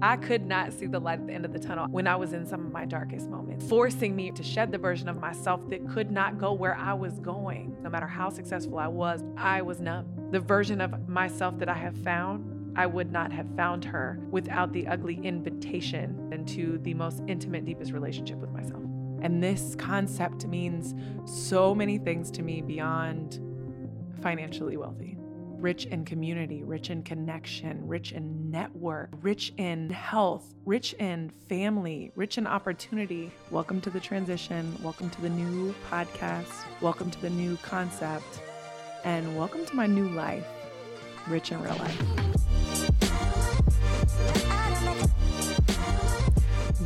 I could not see the light at the end of the tunnel when I was in some of my darkest moments, forcing me to shed the version of myself that could not go where I was going. No matter how successful I was, I was numb. The version of myself that I have found, I would not have found her without the ugly invitation into the most intimate, deepest relationship with myself. And this concept means so many things to me beyond financially wealthy rich in community, rich in connection, rich in network, rich in health, rich in family, rich in opportunity. Welcome to the transition. Welcome to the new podcast. Welcome to the new concept. And welcome to my new life, rich in real life.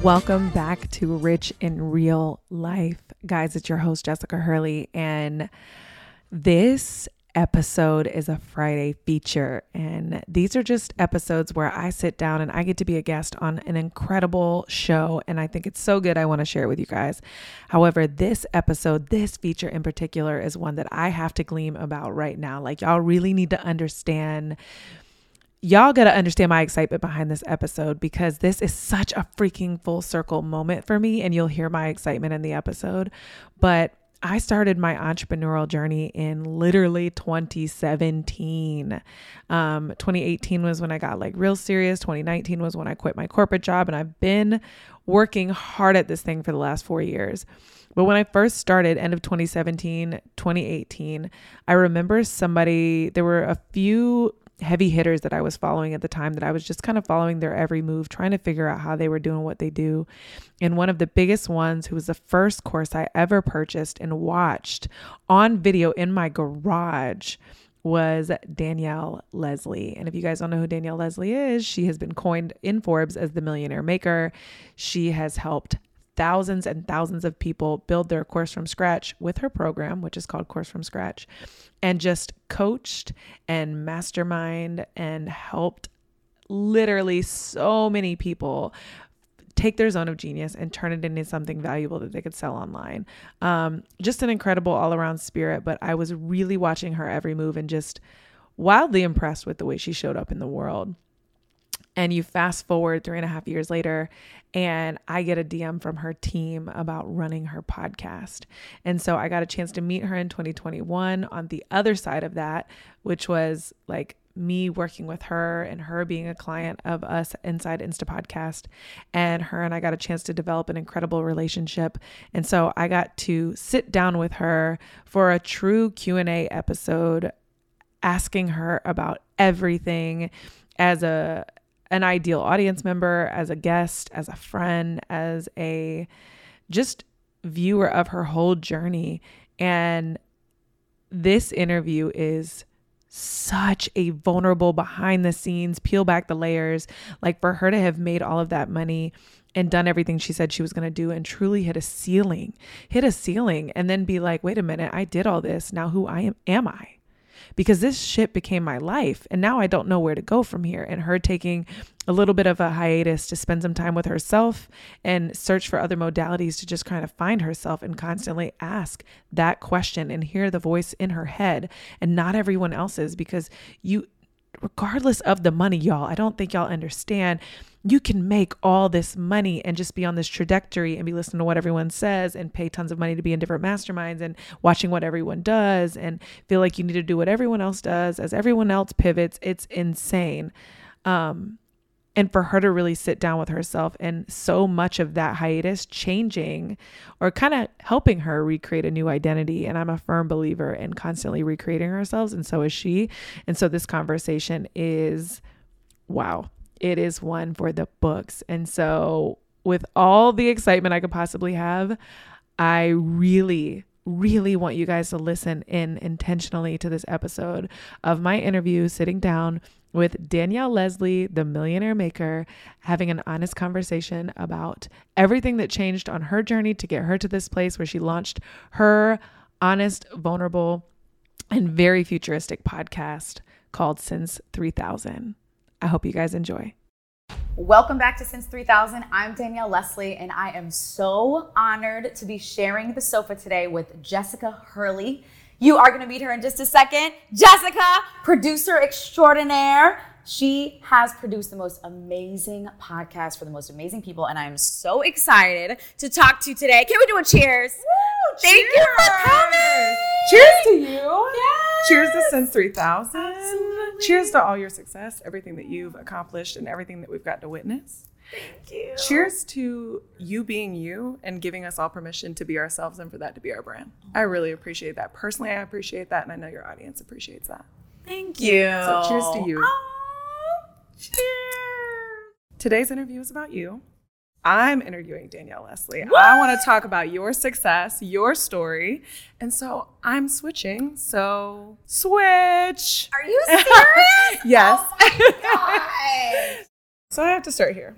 Welcome back to Rich in Real Life. Guys, it's your host, Jessica Hurley. And this episode is a Friday feature. And these are just episodes where I sit down and I get to be a guest on an incredible show. And I think it's so good. I want to share it with you guys. However, this episode, this feature in particular, is one that I have to gleam about right now. Like, y'all really need to understand y'all got to understand my excitement behind this episode because this is such a freaking full circle moment for me and you'll hear my excitement in the episode but I started my entrepreneurial journey in literally 2017. Um, 2018 was when I got like real serious. 2019 was when I quit my corporate job, and I've been working hard at this thing for the last four years. But when I first started, end of 2017, 2018, I remember somebody, there were a few heavy hitters that I was following at the time that I was just kind of following their every move, trying to figure out how they were doing what they do. And one of the biggest ones, who was the first course I ever purchased and watched on video in my garage, was Danielle Leslie. And if you guys don't know who Danielle Leslie is, she has been coined in Forbes as the millionaire maker. She has helped thousands and thousands of people build their course from scratch with her program, which is called Course from Scratch, and just coached and mastermind and helped literally so many people take their zone of genius and turn it into something valuable that they could sell online. Um, just an incredible all around spirit. But I was really watching her every move and just wildly impressed with the way she showed up in the world. And you fast forward three and a half years later, and I get a DM from her team about running her podcast. And so I got a chance to meet her in 2021 on the other side of that, which was like me working with her and her being a client of us inside Insta Podcast. And her and I got a chance to develop an incredible relationship. And so I got to sit down with her for a true Q&A episode asking her about everything as a an ideal audience member, as a guest, as a friend, as a just viewer of her whole journey. And this interview is such a vulnerable behind the scenes, peel back the layers. Like for her to have made all of that money and done everything she said she was going to do and truly hit a ceiling, hit a ceiling, and then be like, wait a minute, I did all this. Now who I am, am I? Because this shit became my life and now I don't know where to go from here. And her taking a little bit of a hiatus to spend some time with herself and search for other modalities to just kind of find herself and constantly ask that question and hear the voice in her head and not everyone else's because you regardless of the money y'all I don't think y'all understand you can make all this money and just be on this trajectory and be listening to what everyone says and pay tons of money to be in different masterminds and watching what everyone does and feel like you need to do what everyone else does as everyone else pivots. It's insane. Um, and for her to really sit down with herself and so much of that hiatus changing or kind of helping her recreate a new identity and i'm a firm believer in constantly recreating ourselves and so is she and so this conversation is wow it is one for the books. And so, with all the excitement I could possibly have, I really, really want you guys to listen in intentionally to this episode of my interview, sitting down with Danielle Leslie, the millionaire maker, having an honest conversation about everything that changed on her journey to get her to this place where she launched her honest, vulnerable, and very futuristic podcast called Since 3000. I hope you guys enjoy. Welcome back to Since 3000. I'm Danielle Leslie, and I am so honored to be sharing the sofa today with Jessica Hurley. You are going to meet her in just a second. Jessica, producer extraordinaire, She has produced the most amazing podcast for the most amazing people, and I'm so excited to talk to you today. Can we do a cheers? Woo, Thank cheers. you for coming. Cheers to you. Yes. Cheers to Since 3000. Absolutely. Cheers to all your success, everything that you've accomplished, and everything that we've got to witness. Thank you. Cheers to you being you and giving us all permission to be ourselves and for that to be our brand. I really appreciate that. Personally, I appreciate that, and I know your audience appreciates that. Thank you. So cheers to you. Oh, cheers. Today's interview is about you. I'm interviewing Danielle Leslie. What? I want to talk about your success, your story. And so I'm switching. So switch. Are you serious? yes. Oh so I have to start here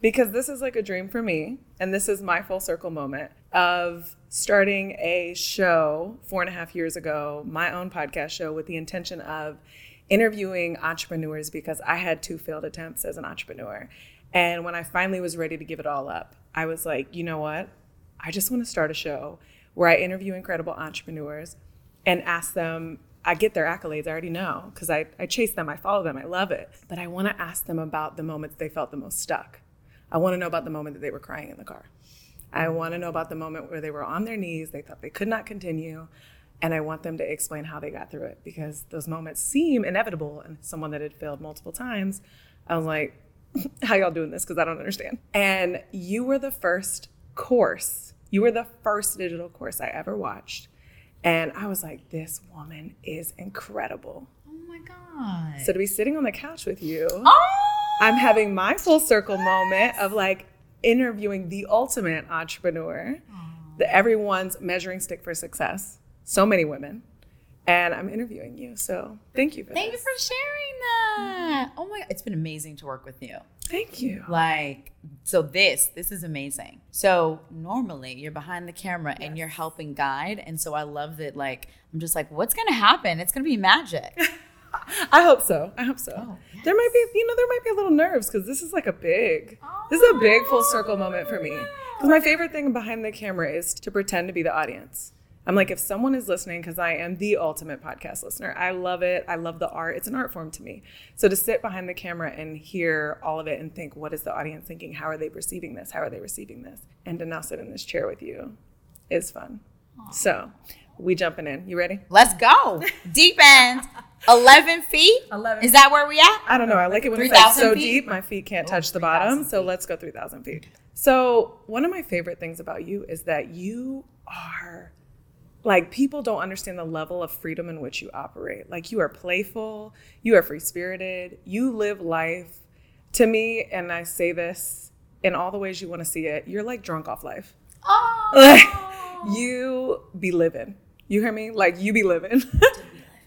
because this is like a dream for me. And this is my full circle moment of starting a show four and a half years ago, my own podcast show, with the intention of interviewing entrepreneurs because I had two failed attempts as an entrepreneur. And when I finally was ready to give it all up, I was like, you know what? I just want to start a show where I interview incredible entrepreneurs and ask them. I get their accolades, I already know because I, I chase them, I follow them, I love it. But I want to ask them about the moments they felt the most stuck. I want to know about the moment that they were crying in the car. I want to know about the moment where they were on their knees, they thought they could not continue, and I want them to explain how they got through it because those moments seem inevitable. And someone that had failed multiple times, I was like, how y'all doing this? Because I don't understand. And you were the first course, you were the first digital course I ever watched. And I was like, this woman is incredible. Oh my God. So to be sitting on the couch with you, oh! I'm having my full circle moment of like interviewing the ultimate entrepreneur, the everyone's measuring stick for success. So many women. And I'm interviewing you. So thank you for Thank this. you for sharing that. Oh my god, it's been amazing to work with you. Thank you. Like, so this, this is amazing. So normally you're behind the camera yes. and you're helping guide. And so I love that, like, I'm just like, what's gonna happen? It's gonna be magic. I hope so. I hope so. Oh, yes. There might be, you know, there might be a little nerves because this is like a big, oh, this is a big full circle moment for me. Because my favorite thing behind the camera is to pretend to be the audience. I'm like, if someone is listening, because I am the ultimate podcast listener, I love it. I love the art. It's an art form to me. So to sit behind the camera and hear all of it and think, what is the audience thinking? How are they perceiving this? How are they receiving this? And to now sit in this chair with you is fun. Aww. So we jumping in. You ready? Let's go. Deep end. 11 feet? 11. Is that where we at? I don't know. I like it when 3, it's like so feet? deep, my feet can't oh, touch the bottom. So let's go 3,000 feet. So, one of my favorite things about you is that you are like people don't understand the level of freedom in which you operate. Like you are playful, you are free spirited, you live life. To me, and I say this in all the ways you want to see it, you're like drunk off life. Oh. You be living. You hear me? Like you be living.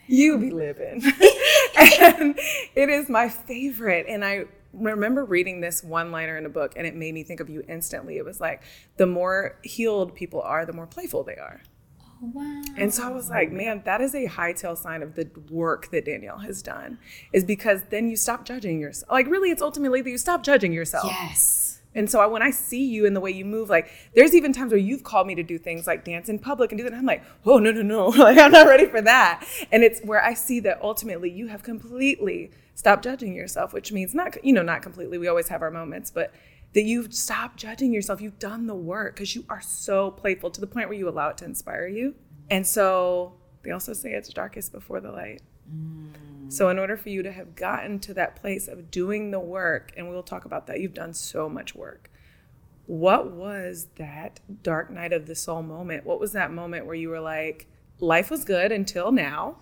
you be living. and it is my favorite. And I remember reading this one liner in a book and it made me think of you instantly. It was like, the more healed people are, the more playful they are. Oh, wow. And so I was like, man, that is a hightail sign of the work that Danielle has done, is because then you stop judging yourself. Like, really, it's ultimately that you stop judging yourself. Yes. And so I, when I see you and the way you move, like there's even times where you've called me to do things like dance in public and do that. And I'm like, oh no, no, no, like I'm not ready for that. And it's where I see that ultimately you have completely stopped judging yourself, which means not, you know, not completely. We always have our moments, but that you've stopped judging yourself. You've done the work because you are so playful to the point where you allow it to inspire you. And so they also say it's darkest before the light. Mm. So, in order for you to have gotten to that place of doing the work, and we'll talk about that, you've done so much work. What was that dark night of the soul moment? What was that moment where you were like, life was good until now?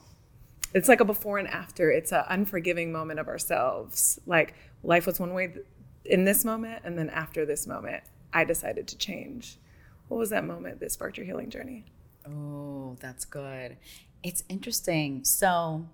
It's like a before and after. It's an unforgiving moment of ourselves. Like, life was one way in this moment, and then after this moment, I decided to change. What was that moment that sparked your healing journey? Oh, that's good. It's interesting. So,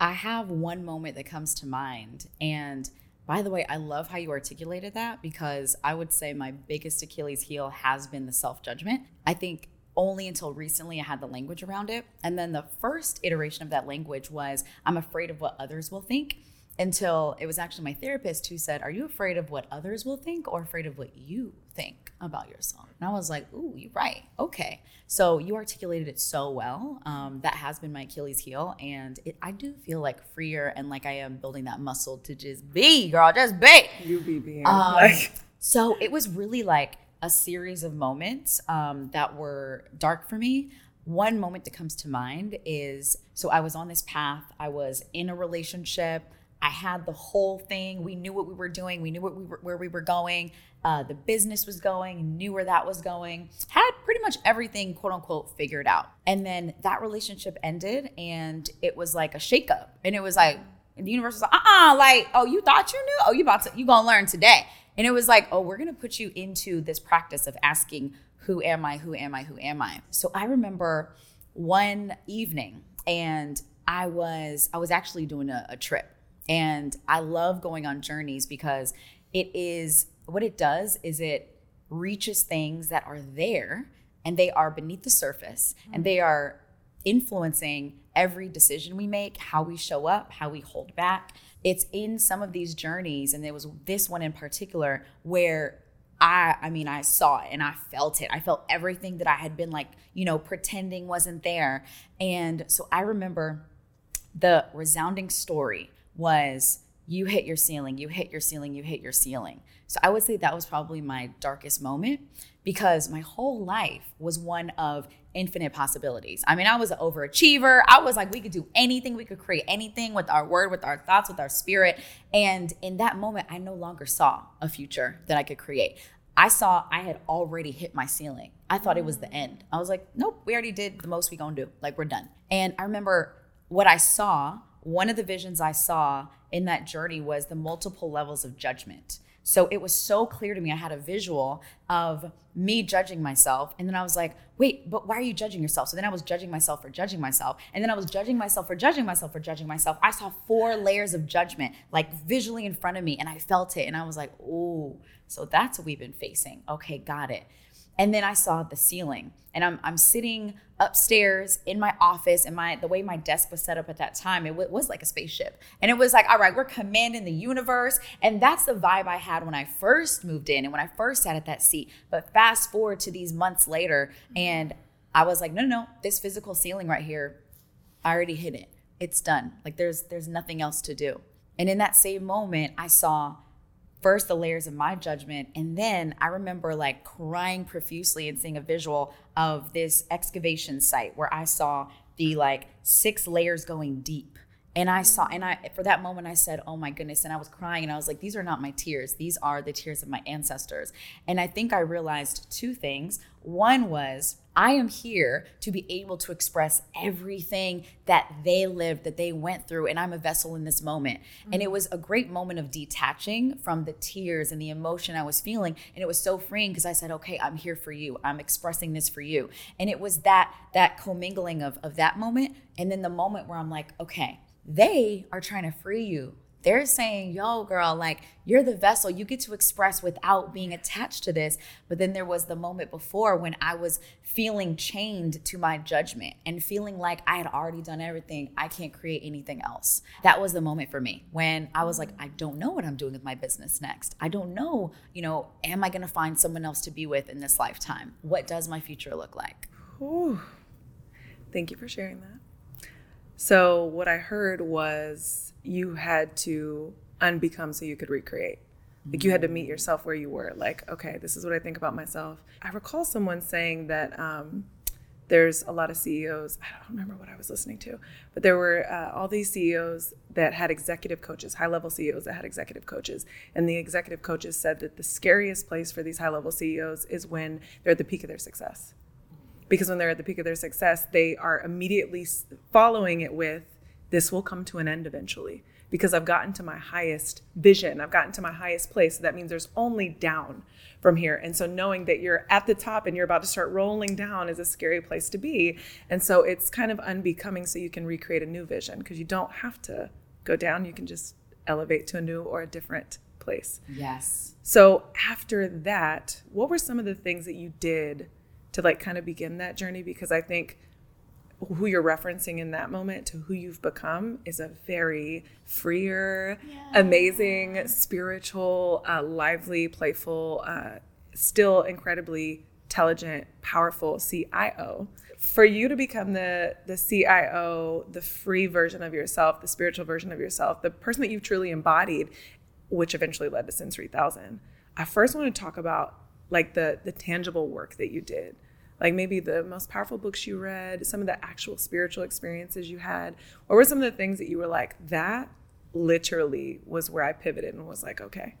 I have one moment that comes to mind. And by the way, I love how you articulated that because I would say my biggest Achilles heel has been the self judgment. I think only until recently I had the language around it. And then the first iteration of that language was I'm afraid of what others will think. Until it was actually my therapist who said, Are you afraid of what others will think or afraid of what you think about yourself? And I was like, Ooh, you're right. Okay. So you articulated it so well. Um, that has been my Achilles heel. And it, I do feel like freer and like I am building that muscle to just be, girl, just be. You be being. Um, like, so it was really like a series of moments um, that were dark for me. One moment that comes to mind is so I was on this path, I was in a relationship. I had the whole thing. We knew what we were doing. We knew what we were, where we were going. Uh, the business was going. Knew where that was going. Had pretty much everything, quote unquote, figured out. And then that relationship ended, and it was like a shakeup. And it was like the universe was like, uh, uh like, oh, you thought you knew? Oh, you about to, you gonna learn today. And it was like, oh, we're gonna put you into this practice of asking, who am I? Who am I? Who am I? So I remember one evening, and I was I was actually doing a, a trip and I love going on journeys because it is what it does is it reaches things that are there and they are beneath the surface and they are influencing every decision we make, how we show up, how we hold back. It's in some of these journeys, and there was this one in particular where I I mean I saw it and I felt it. I felt everything that I had been like, you know, pretending wasn't there. And so I remember the resounding story was you hit your ceiling, you hit your ceiling, you hit your ceiling. So I would say that was probably my darkest moment because my whole life was one of infinite possibilities. I mean, I was an overachiever. I was like, we could do anything, we could create anything with our word, with our thoughts, with our spirit. And in that moment, I no longer saw a future that I could create. I saw I had already hit my ceiling. I thought it was the end. I was like, nope, we already did the most we gonna do. Like we're done. And I remember what I saw one of the visions I saw in that journey was the multiple levels of judgment. So it was so clear to me. I had a visual of me judging myself. And then I was like, wait, but why are you judging yourself? So then I was judging myself for judging myself. And then I was judging myself for judging myself for judging myself. I saw four layers of judgment, like visually in front of me. And I felt it. And I was like, oh, so that's what we've been facing. Okay, got it. And then I saw the ceiling. And I'm, I'm sitting upstairs in my office and my the way my desk was set up at that time it w- was like a spaceship. And it was like all right we're commanding the universe. And that's the vibe i had when i first moved in and when i first sat at that seat. But fast forward to these months later and i was like no no no this physical ceiling right here i already hit it. It's done. Like there's there's nothing else to do. And in that same moment i saw first the layers of my judgment and then i remember like crying profusely and seeing a visual of this excavation site where i saw the like six layers going deep and i saw and i for that moment i said oh my goodness and i was crying and i was like these are not my tears these are the tears of my ancestors and i think i realized two things one was I am here to be able to express everything that they lived, that they went through, and I'm a vessel in this moment. Mm-hmm. And it was a great moment of detaching from the tears and the emotion I was feeling. And it was so freeing because I said, okay, I'm here for you. I'm expressing this for you. And it was that that commingling of, of that moment. And then the moment where I'm like, okay, they are trying to free you they're saying, yo, girl, like you're the vessel. You get to express without being attached to this. But then there was the moment before when I was feeling chained to my judgment and feeling like I had already done everything. I can't create anything else. That was the moment for me when I was like, I don't know what I'm doing with my business next. I don't know, you know, am I going to find someone else to be with in this lifetime? What does my future look like? Ooh. Thank you for sharing that. So, what I heard was you had to unbecome so you could recreate. Like you had to meet yourself where you were. Like, okay, this is what I think about myself. I recall someone saying that um, there's a lot of CEOs. I don't remember what I was listening to, but there were uh, all these CEOs that had executive coaches, high level CEOs that had executive coaches. And the executive coaches said that the scariest place for these high level CEOs is when they're at the peak of their success because when they're at the peak of their success, they are immediately following it with, this will come to an end eventually because I've gotten to my highest vision. I've gotten to my highest place. So that means there's only down from here. And so knowing that you're at the top and you're about to start rolling down is a scary place to be. And so it's kind of unbecoming so you can recreate a new vision because you don't have to go down. You can just elevate to a new or a different place. Yes. So after that, what were some of the things that you did to like kind of begin that journey because I think who you're referencing in that moment to who you've become is a very freer, yeah. amazing, spiritual, uh, lively, playful, uh, still incredibly intelligent, powerful CIO. For you to become the the CIO, the free version of yourself, the spiritual version of yourself, the person that you've truly embodied, which eventually led to Since 3000. I first want to talk about like the the tangible work that you did like maybe the most powerful books you read, some of the actual spiritual experiences you had? What were some of the things that you were like, that literally was where I pivoted and was like, okay.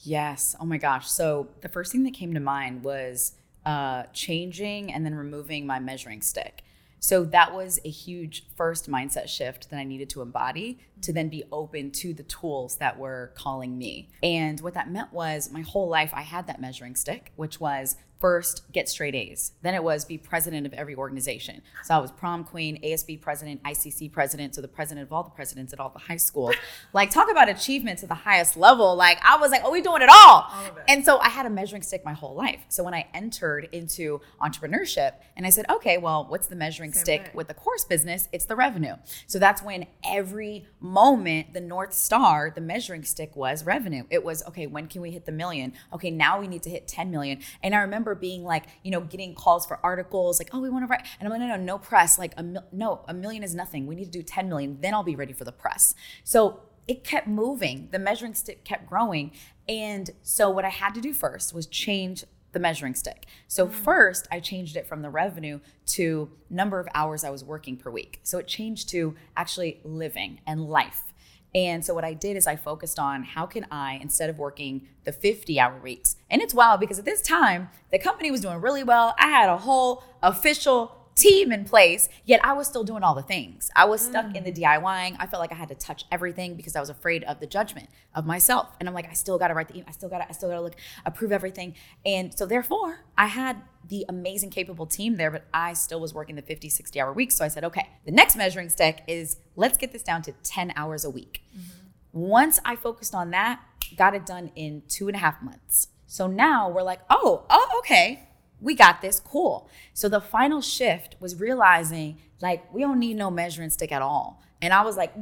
Yes. Oh my gosh. So the first thing that came to mind was uh, changing and then removing my measuring stick. So that was a huge first mindset shift that I needed to embody to then be open to the tools that were calling me. And what that meant was my whole life I had that measuring stick, which was first get straight A's. Then it was be president of every organization. So I was prom queen, ASB president, ICC president, so the president of all the presidents at all the high schools. like talk about achievements at the highest level. Like I was like, oh, we doing it all. all and so I had a measuring stick my whole life. So when I entered into entrepreneurship and I said, okay, well, what's the measuring Same stick with the course business? It's the revenue. So that's when every moment the North Star, the measuring stick was revenue. It was, okay, when can we hit the million? Okay, now we need to hit 10 million. And I remember being like, you know, getting calls for articles, like, oh, we want to write. And I'm like, no, no, no press. Like, a mil- no, a million is nothing. We need to do 10 million. Then I'll be ready for the press. So it kept moving. The measuring stick kept growing. And so what I had to do first was change the measuring stick. So mm. first, I changed it from the revenue to number of hours I was working per week. So it changed to actually living and life. And so what I did is I focused on how can I, instead of working the 50 hour weeks, and it's wild because at this time, the company was doing really well. I had a whole official team in place, yet I was still doing all the things. I was stuck mm. in the mm. DIYing. I felt like I had to touch everything because I was afraid of the judgment of myself. And I'm like, I still got to write the email. I still got to, I still got to look, approve everything. And so therefore, I had the amazing, capable team there, but I still was working the 50, 60 hour weeks. So I said, okay, the next measuring stick is let's get this down to 10 hours a week. Mm-hmm. Once I focused on that, got it done in two and a half months. So now we're like, oh, oh, okay we got this cool. So the final shift was realizing like we don't need no measuring stick at all. And i was like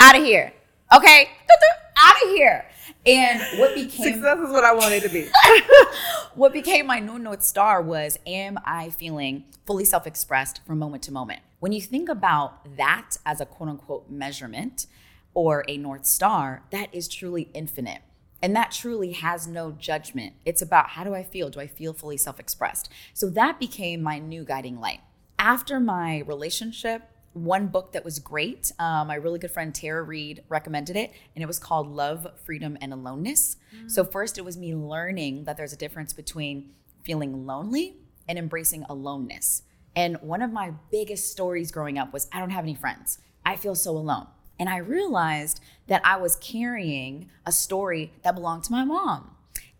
out of here okay? Out of here. And what became success is what i wanted to be. What became my new north star was am i feeling fully self-expressed from moment to moment? When you think about that as a quote unquote measurement or a north star that is truly infinite and that truly has no judgment. It's about how do I feel? Do I feel fully self expressed? So that became my new guiding light. After my relationship, one book that was great, um, my really good friend Tara Reid recommended it, and it was called Love, Freedom, and Aloneness. Mm. So, first, it was me learning that there's a difference between feeling lonely and embracing aloneness. And one of my biggest stories growing up was I don't have any friends. I feel so alone. And I realized that I was carrying a story that belonged to my mom.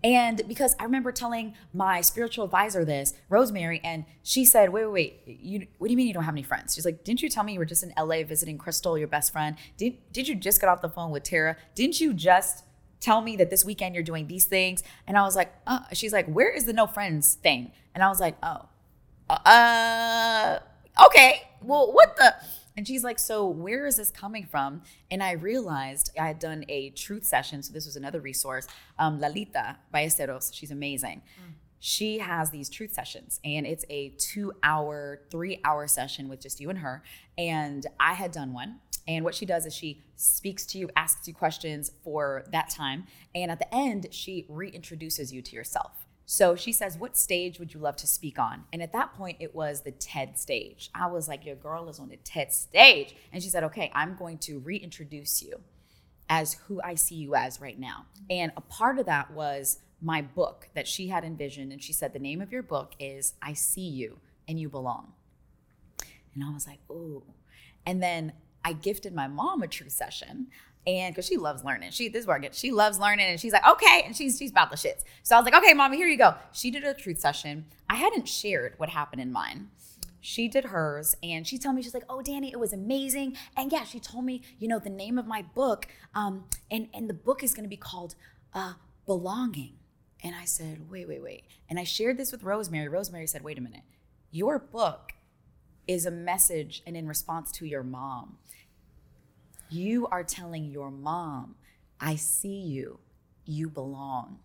And because I remember telling my spiritual advisor this, Rosemary, and she said, "Wait, wait, wait. You, what do you mean you don't have any friends?" She's like, "Didn't you tell me you were just in LA visiting Crystal, your best friend? Did Did you just get off the phone with Tara? Didn't you just tell me that this weekend you're doing these things?" And I was like, uh, "She's like, where is the no friends thing?" And I was like, "Oh, uh, okay. Well, what the?" And she's like, So where is this coming from? And I realized I had done a truth session. So this was another resource. Um, Lalita Ballesteros, she's amazing. Mm. She has these truth sessions, and it's a two hour, three hour session with just you and her. And I had done one. And what she does is she speaks to you, asks you questions for that time. And at the end, she reintroduces you to yourself. So she says, What stage would you love to speak on? And at that point, it was the TED stage. I was like, Your girl is on the TED stage. And she said, Okay, I'm going to reintroduce you as who I see you as right now. And a part of that was my book that she had envisioned. And she said, The name of your book is I See You and You Belong. And I was like, Ooh. And then I gifted my mom a truth session and because she loves learning, she this is where I get she loves learning, and she's like, okay, and she's she's about the shits. So I was like, okay, mommy, here you go. She did a truth session. I hadn't shared what happened in mine. She did hers, and she told me she's like, oh, Danny, it was amazing, and yeah, she told me, you know, the name of my book, um, and and the book is going to be called uh, Belonging. And I said, wait, wait, wait, and I shared this with Rosemary. Rosemary said, wait a minute, your book is a message and in response to your mom. You are telling your mom, I see you, you belong.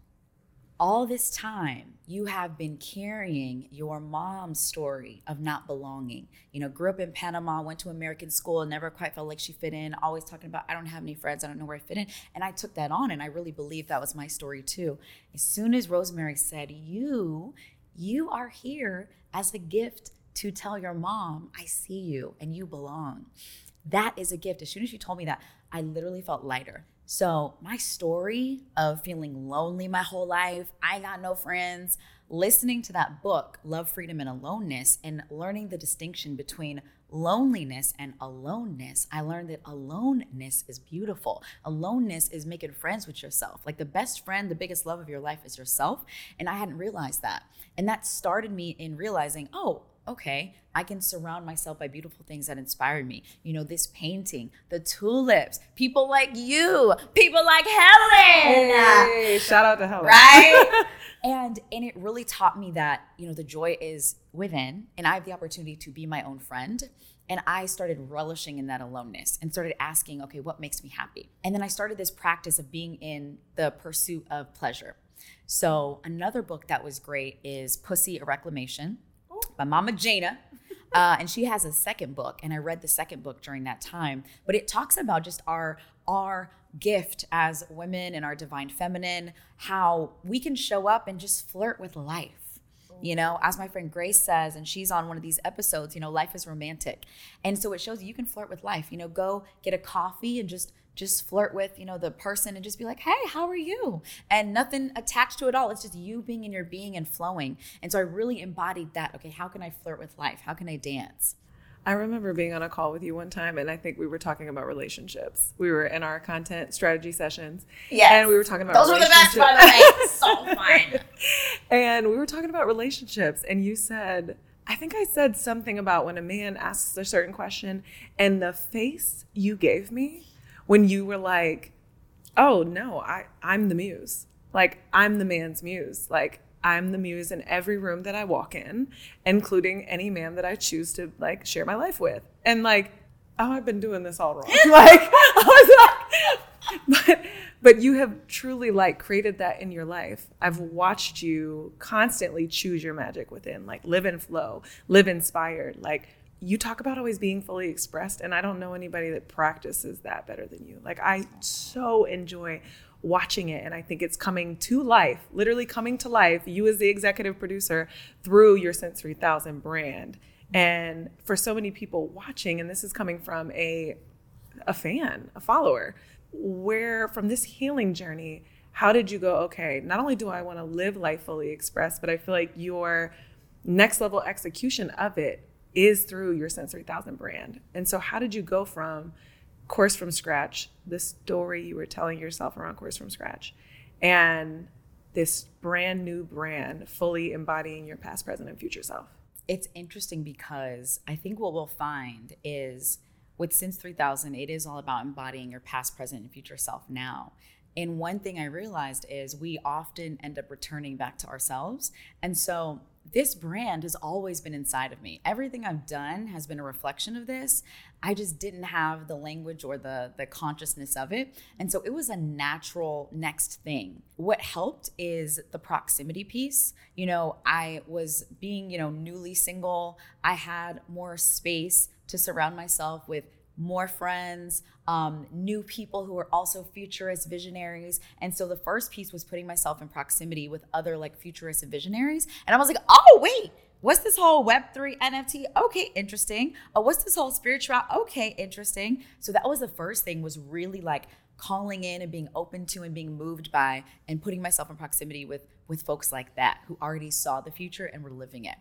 All this time you have been carrying your mom's story of not belonging. You know grew up in panama went to american school never quite felt like she fit in always talking about i don't have any friends i don't know where i fit in. And i took that on and i really believe that was my story too. As soon as rosemary said you you are here as a gift to tell your mom i see you and you belong that is a gift as soon as she told me that i literally felt lighter so, my story of feeling lonely my whole life, I got no friends, listening to that book, Love, Freedom, and Aloneness, and learning the distinction between loneliness and aloneness, I learned that aloneness is beautiful. Aloneness is making friends with yourself. Like the best friend, the biggest love of your life is yourself. And I hadn't realized that. And that started me in realizing, oh, okay, I can surround myself by beautiful things that inspired me. You know, this painting, the tulips, people like you, people like Helen. Hey, shout out to Helen. Right? and and it really taught me that, you know, the joy is within and I have the opportunity to be my own friend. And I started relishing in that aloneness and started asking, okay, what makes me happy? And then I started this practice of being in the pursuit of pleasure. So, another book that was great is Pussy a Reclamation by Mama Gena. Uh, and she has a second book, and I read the second book during that time. But it talks about just our our gift as women and our divine feminine, how we can show up and just flirt with life. You know, as my friend Grace says, and she's on one of these episodes, you know, life is romantic. And so it shows you, you can flirt with life. You know, go get a coffee and just just flirt with you know the person and just be like hey how are you and nothing attached to it all it's just you being in your being and flowing and so i really embodied that okay how can i flirt with life how can i dance I remember being on a call with you one time, and I think we were talking about relationships. We were in our content strategy sessions. Yeah. And we were talking about Those were the best, by the way. so fun. and we were talking about relationships, and you said, I think I said something about when a man asks a certain question, and the face you gave me when you were like, oh no, I, I'm the muse. Like, I'm the man's muse. Like, I'm the muse in every room that I walk in, including any man that I choose to like share my life with. And like, oh, I've been doing this all wrong. like, I was like, but but you have truly like created that in your life. I've watched you constantly choose your magic within, like live in flow, live inspired. Like you talk about always being fully expressed, and I don't know anybody that practices that better than you. Like I so enjoy watching it and i think it's coming to life literally coming to life you as the executive producer through your since 3000 brand and for so many people watching and this is coming from a a fan a follower where from this healing journey how did you go okay not only do i want to live life fully expressed but i feel like your next level execution of it is through your since 3000 brand and so how did you go from course from scratch, the story you were telling yourself around course from scratch, and this brand new brand fully embodying your past, present, and future self. It's interesting because I think what we'll find is with Since 3000, it is all about embodying your past, present, and future self now. And one thing I realized is we often end up returning back to ourselves. And so this brand has always been inside of me. Everything I've done has been a reflection of this. I just didn't have the language or the the consciousness of it. And so it was a natural next thing. What helped is the proximity piece. You know, I was being, you know, newly single. I had more space to surround myself with more friends, um, new people who are also futurist visionaries. And so the first piece was putting myself in proximity with other like futurists and visionaries. And I was like, oh, wait, what's this whole Web3 NFT? Okay, interesting. Oh, what's this whole spiritual? Okay, interesting. So that was the first thing was really like calling in and being open to and being moved by and putting myself in proximity with with folks like that who already saw the future and were living it.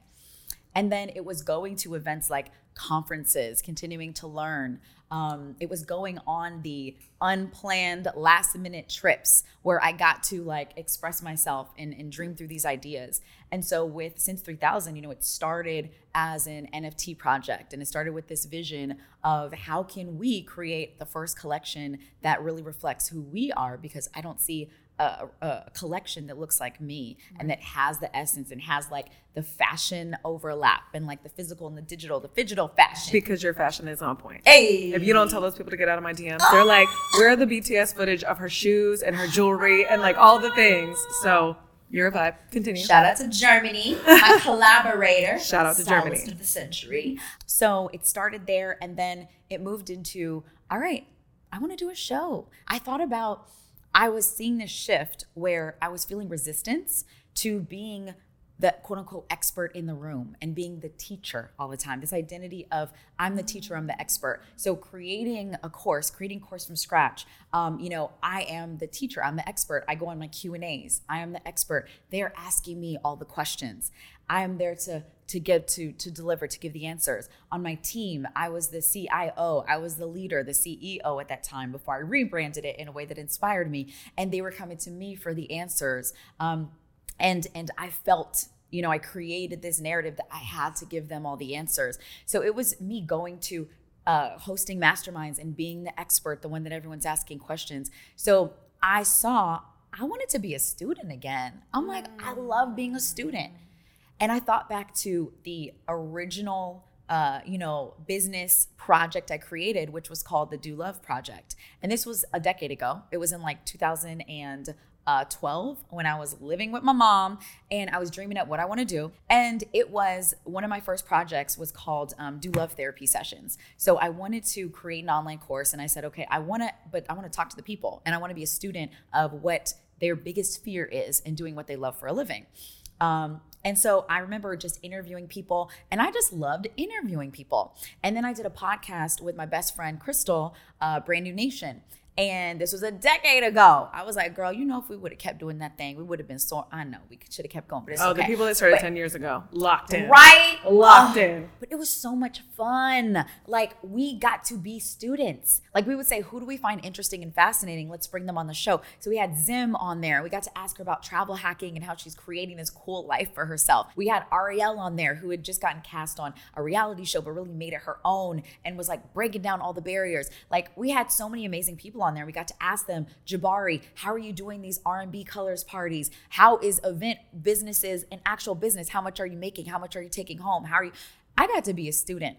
And then it was going to events like conferences, continuing to learn. Um, it was going on the unplanned last minute trips where I got to like express myself and, and dream through these ideas. And so with Since 3000, you know, it started as an NFT project and it started with this vision of how can we create the first collection that really reflects who we are because I don't see a, a collection that looks like me and that has the essence and has like the fashion overlap and like the physical and the digital, the digital fashion. Because your fashion is on point. Hey, If you don't tell those people to get out of my DMs, they're ah. like, where are the BTS footage of her shoes and her jewelry and like all the things? So you're a vibe. Continue. Shout out to Germany, my collaborator. Shout out to Germany. of the century. So it started there, and then it moved into all right. I want to do a show. I thought about. I was seeing this shift where I was feeling resistance to being the quote unquote expert in the room and being the teacher all the time. This identity of I'm the teacher, I'm the expert. So creating a course, creating a course from scratch. Um, you know, I am the teacher, I'm the expert. I go on my Q and A's. I am the expert. They're asking me all the questions. I am there to to give to to deliver to give the answers. On my team i was the cio i was the leader the ceo at that time before i rebranded it in a way that inspired me. And they were coming to me for the answers. Um, and and i felt you know i created this narrative that i had to give them all the answers. So it was me going to uh, hosting masterminds and being the expert the one that everyone's asking questions. So i saw i wanted to be a student again. I'm like i love being a student and I thought back to the original, uh, you know, business project I created, which was called the Do Love Project. And this was a decade ago. It was in like 2012 when I was living with my mom and I was dreaming up what I want to do. And it was one of my first projects was called um, Do Love Therapy Sessions. So I wanted to create an online course, and I said, okay, I want to, but I want to talk to the people, and I want to be a student of what their biggest fear is in doing what they love for a living. Um, and so I remember just interviewing people, and I just loved interviewing people. And then I did a podcast with my best friend, Crystal, uh, Brand New Nation. And this was a decade ago. I was like, girl, you know, if we would have kept doing that thing, we would have been so. I know we should have kept going, but it's Oh, okay. the people that started But- 10 years ago. Locked in. Right? Locked Oh, in. But it was so much fun. Like we got to be students. Like we would say, who do we find interesting and fascinating? Let's bring them on the show. So we had Zim on there. We got to ask her about travel hacking and how she's creating this cool life for herself. We had Ariel on there who had just gotten cast on a reality show, but really made it her own and was like breaking down all the barriers. Like we had so many amazing people on there. We got to ask them, Jabari, how are you doing these R&B colors parties? How is event businesses an actual business? How much are you making? How much are you taking home? How are you? I got to be a student.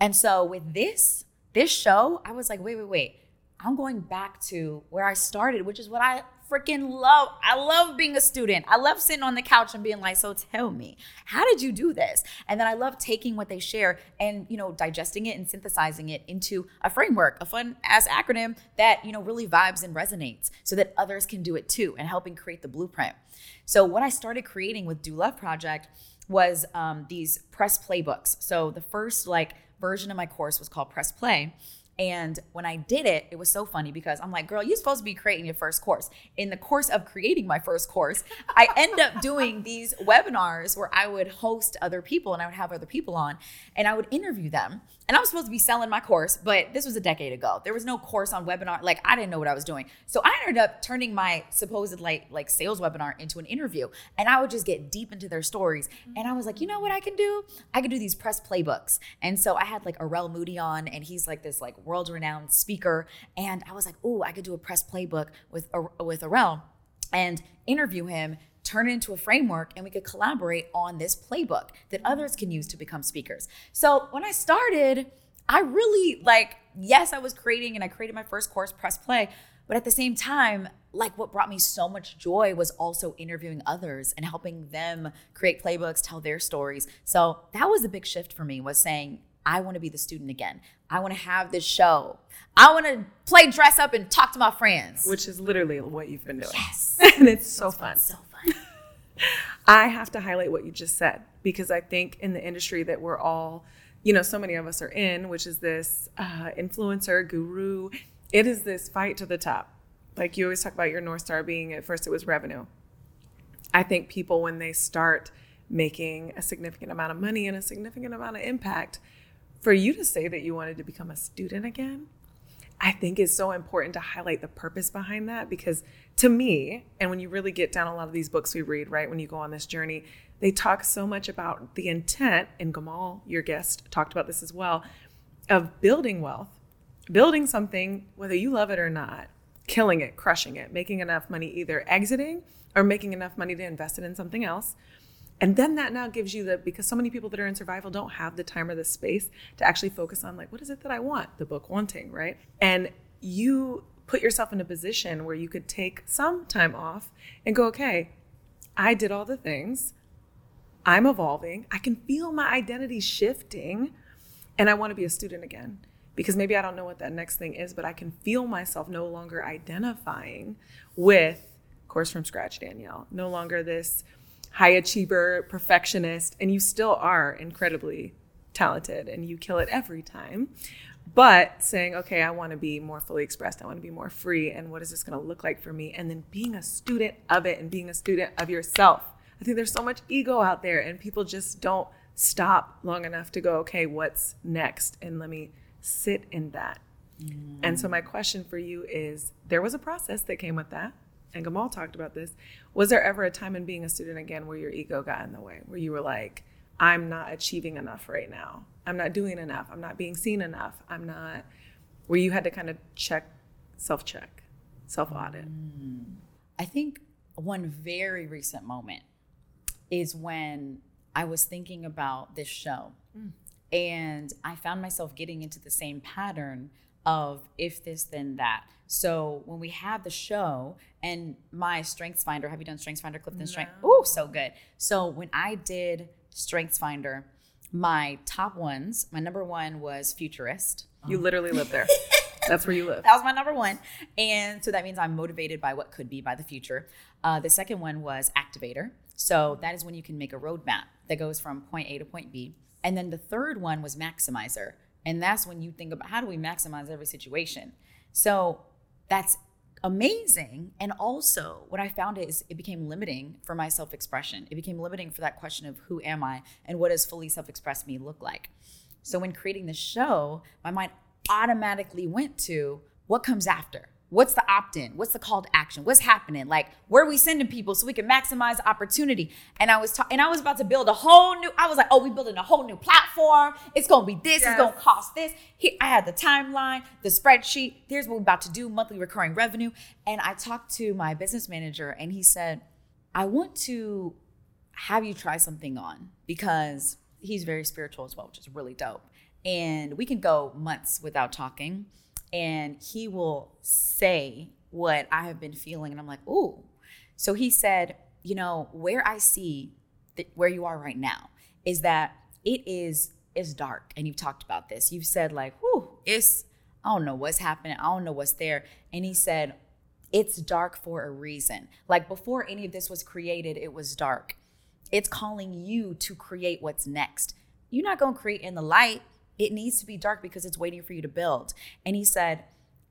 And so with this, this show, I was like, wait, wait, wait. I'm going back to where I started, which is what I freaking love. I love being a student. I love sitting on the couch and being like, so tell me, how did you do this? And then I love taking what they share and, you know, digesting it and synthesizing it into a framework, a fun ass acronym that, you know, really vibes and resonates so that others can do it too and helping create the blueprint. So what I started creating with Do Love Project was um, these press playbooks. So the first like version of my course was called Press Play. And when I did it, it was so funny because I'm like, girl, you're supposed to be creating your first course. In the course of creating my first course, I end up doing these webinars where I would host other people and I would have other people on and I would interview them. And I was supposed to be selling my course, but this was a decade ago. There was no course on webinar. Like I didn't know what I was doing. So I ended up turning my supposed like like sales webinar into an interview. And I would just get deep into their stories. And I was like, you know what I can do? I could do these press playbooks. And so I had like Arel Moodie on, and he's like this like world-renowned speaker. And I was like, oh, I could do a press playbook with with Arel and interview him turn it into a framework and we could collaborate on this playbook that others can use to become speakers. So when I started, I really like, yes, I was creating and I created my first course, Press Play, but at the same time, like what brought me so much joy was also interviewing others and helping them create playbooks, tell their stories. So that was a big shift for me was saying, I want to be the student again. I want to have this show. I want to play dress up and talk to my friends. Which is literally what you've been doing. yes. and it's so fun. So fun. I have to highlight what you just said because I think in the industry that we're all, you know, so many of us are in, which is this uh, influencer guru, it is this fight to the top. Like you always talk about your North Star being at first it was revenue. I think people, when they start making a significant amount of money and a significant amount of impact, for you to say that you wanted to become a student again, I think is so important to highlight the purpose behind that because to me, and when you really get down a lot of these books we read, right, when you go on this journey, they talk so much about the intent, and Gamal, your guest, talked about this as well, of building wealth, building something, whether you love it or not, killing it, crushing it, making enough money, either exiting or making enough money to invest it in something else. And then that now gives you the, because so many people that are in survival don't have the time or the space to actually focus on, like, what is it that I want? The book wanting, right? And you put yourself in a position where you could take some time off and go, okay, I did all the things. I'm evolving. I can feel my identity shifting and I want to be a student again because maybe I don't know what that next thing is, but I can feel myself no longer identifying with course from scratch Danielle. No longer this high achiever, perfectionist, and you still are incredibly talented and you kill it every time. But saying, okay, I want to be more fully expressed. I want to be more free. And what is this going to look like for me? And then being a student of it and being a student of yourself. I think there's so much ego out there, and people just don't stop long enough to go, okay, what's next? And let me sit in that. Mm. And so, my question for you is there was a process that came with that and Gamal talked about this. Was there ever a time in being a student again where your ego got in the way, where you were like, I'm not achieving enough right now. I'm not doing enough. I'm not being seen enough. I'm not, where you had to kind of check, self check, self audit? Mm. I think one very recent moment is when I was thinking about this show. Mm. And I found myself getting into the same pattern of if this, then that. So when we had the show and my Strengths Finder, have you done Strengths Finder, Clifton no. Strength? Oh, so good. So when I did Strengths Finder, my top ones, my number one was futurist. You literally live there. That's where you live. That was my number one. And so that means I'm motivated by what could be by the future. Uh, the second one was activator. So that is when you can make a roadmap that goes from point A to point B. And then the third one was maximizer. And that's when you think about how do we maximize every situation. So that's amazing. And also, what I found is it became limiting for my self expression. It became limiting for that question of who am I and what does fully self expressed me look like. So, when creating the show, my mind automatically went to what comes after. What's the opt in? What's the call to action? What's happening? Like, where are we sending people so we can maximize opportunity? And I was ta- and I was about to build a whole new. I was like, oh, we building a whole new platform. It's gonna be this. Yes. It's gonna cost this. Here, I had the timeline, the spreadsheet. Here's what we're about to do: monthly recurring revenue. And I talked to my business manager, and he said, I want to have you try something on because he's very spiritual as well, which is really dope. And we can go months without talking and he will say what I have been feeling. And I'm like, ooh. So he said, you know, where I see that where you are right now is that it is is dark. And you've talked about this. You've said, like, whew, it's I don't know what's happening. I don't know what's there. And he said, it's dark for a reason. Like before any of this was created, it was dark. It's calling you to create what's next. You're not going to create in the light. It needs to be dark because it's waiting for you to build. And he said,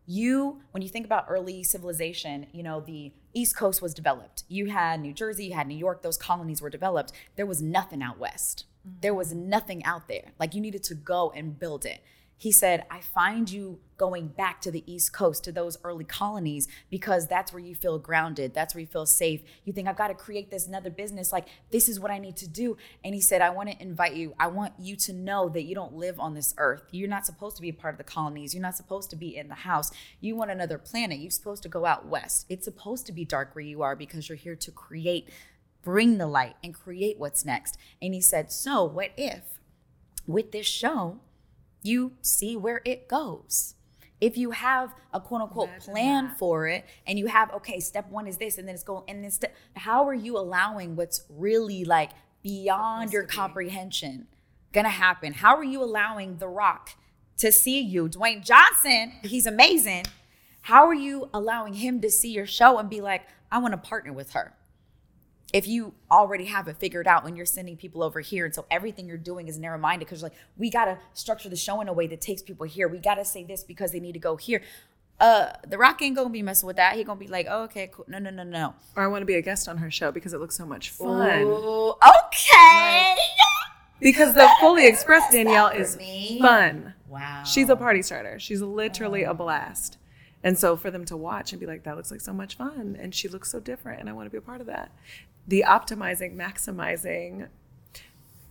you, when you think about early civilization, you know, the East Coast was developed. You had New Jersey, you had New York, those colonies were developed. There was nothing out west. Mm-hmm. There was nothing out there. Like you needed to go and build it he said, I find you going back to the East Coast, to those early colonies, because that's where you feel grounded. That's where you feel safe. You think, I've got to create this another business. Like, this is what I need to do. And he said, I want to invite you. I want you to know that you don't live on this earth. You're not supposed to be a part of the colonies. You're not supposed to be in the house. You want another planet. You're supposed to go out west. It's supposed to be dark where you are because you're here to create, bring the light, and create what's next. And he said, So, what if with this show, you see where it goes. If you have a quote unquote Imagine plan that. for it and you have, okay, step one is this, and then it's going, and then step, how are you allowing what's really like beyond your comprehension gonna happen? How are you allowing The Rock to see you? Dwayne Johnson, he's amazing. How are you allowing him to see your show and be like, I wanna partner with her? If you already have it figured out when you're sending people over here and so everything you're doing is narrow minded because like we got to structure the show in a way that takes people here. We got to say this because they need to go here. Uh the rock ain't gonna be messing with that. He gonna be like oh, okay cool. No no no no. Or i want to be a guest on her show because it looks so much fun. Ooh, okay because the fully expressed danielle is me? fun. Wow. She's a party starter. She's literally oh. a blast. And so for them to watch and be like, that looks like so much fun. And she looks so different. And I want to be a part of that the optimizing, maximizing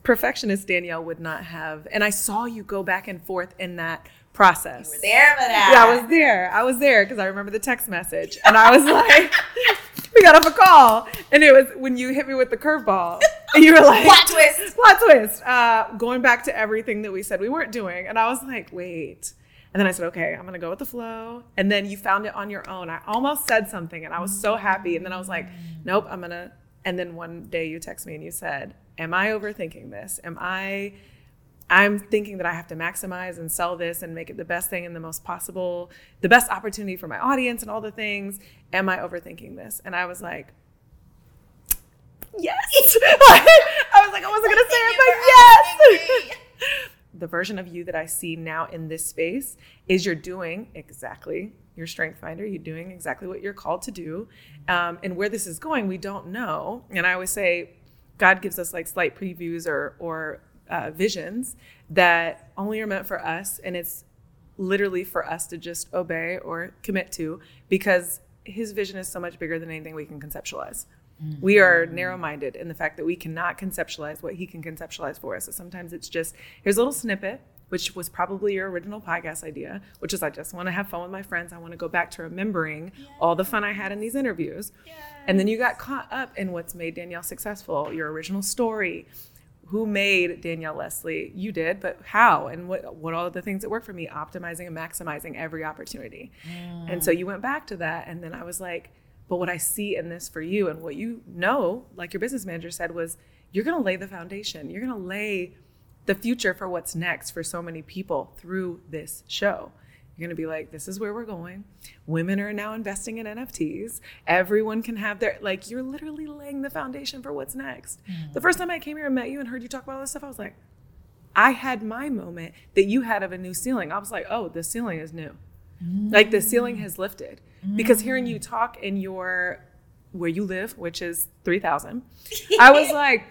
perfectionist Danielle would not have. And I saw you go back and forth in that process. You were there for that. Yeah, I was there. I was there because I remember the text message, and I was like, "We got off a call," and it was when you hit me with the curveball, and you were like, Plot twist. plot twist." Uh, going back to everything that we said we weren't doing, and I was like, "Wait." And then I said, okay, I'm gonna go with the flow. And then you found it on your own. I almost said something and I was so happy. And then I was like, nope, I'm gonna. And then one day you text me and you said, Am I overthinking this? Am I I'm thinking that I have to maximize and sell this and make it the best thing and the most possible, the best opportunity for my audience and all the things. Am I overthinking this? And I was like, yes. I was like, I wasn't going to say it, but yes. the version of you that I see now in this space is you're doing exactly your strength finder. You're doing exactly what you're called to do. Um, and where this is going, we don't know. And I always say, God gives us like slight previews or, or uh, visions that only are meant for us. And it's literally for us to just obey or commit to because his vision is so much bigger than anything we can conceptualize. Mm-hmm. We are narrow minded in the fact that we cannot conceptualize what he can conceptualize for us. So sometimes it's just here's a little snippet, which was probably your original podcast idea, which is I just want to have fun with my friends. I want to go back to remembering yes. all the fun I had in these interviews. Yes. And then you got caught up in what's made Danielle successful, your original story. Who made Danielle Leslie? You did, but how? And what what all the things that work for me, optimizing and maximizing every opportunity. Mm. And so you went back to that and then I was like, but what I see in this for you and what you know, like your business manager said, was you're going to lay the foundation. You're going to lay the future for what's next for so many people through this show. You're going to be like, this is where we're going. Women are now investing in NFTs. Everyone can have their, like, you're literally laying the foundation for what's next. Mm. The first time I came here and met you and heard you talk about all this stuff, I was like, I had my moment that you had of a new ceiling. I was like, oh, the ceiling is new. Mm. Like, the ceiling has lifted because hearing you talk in your where you live, which is 3000, I was like,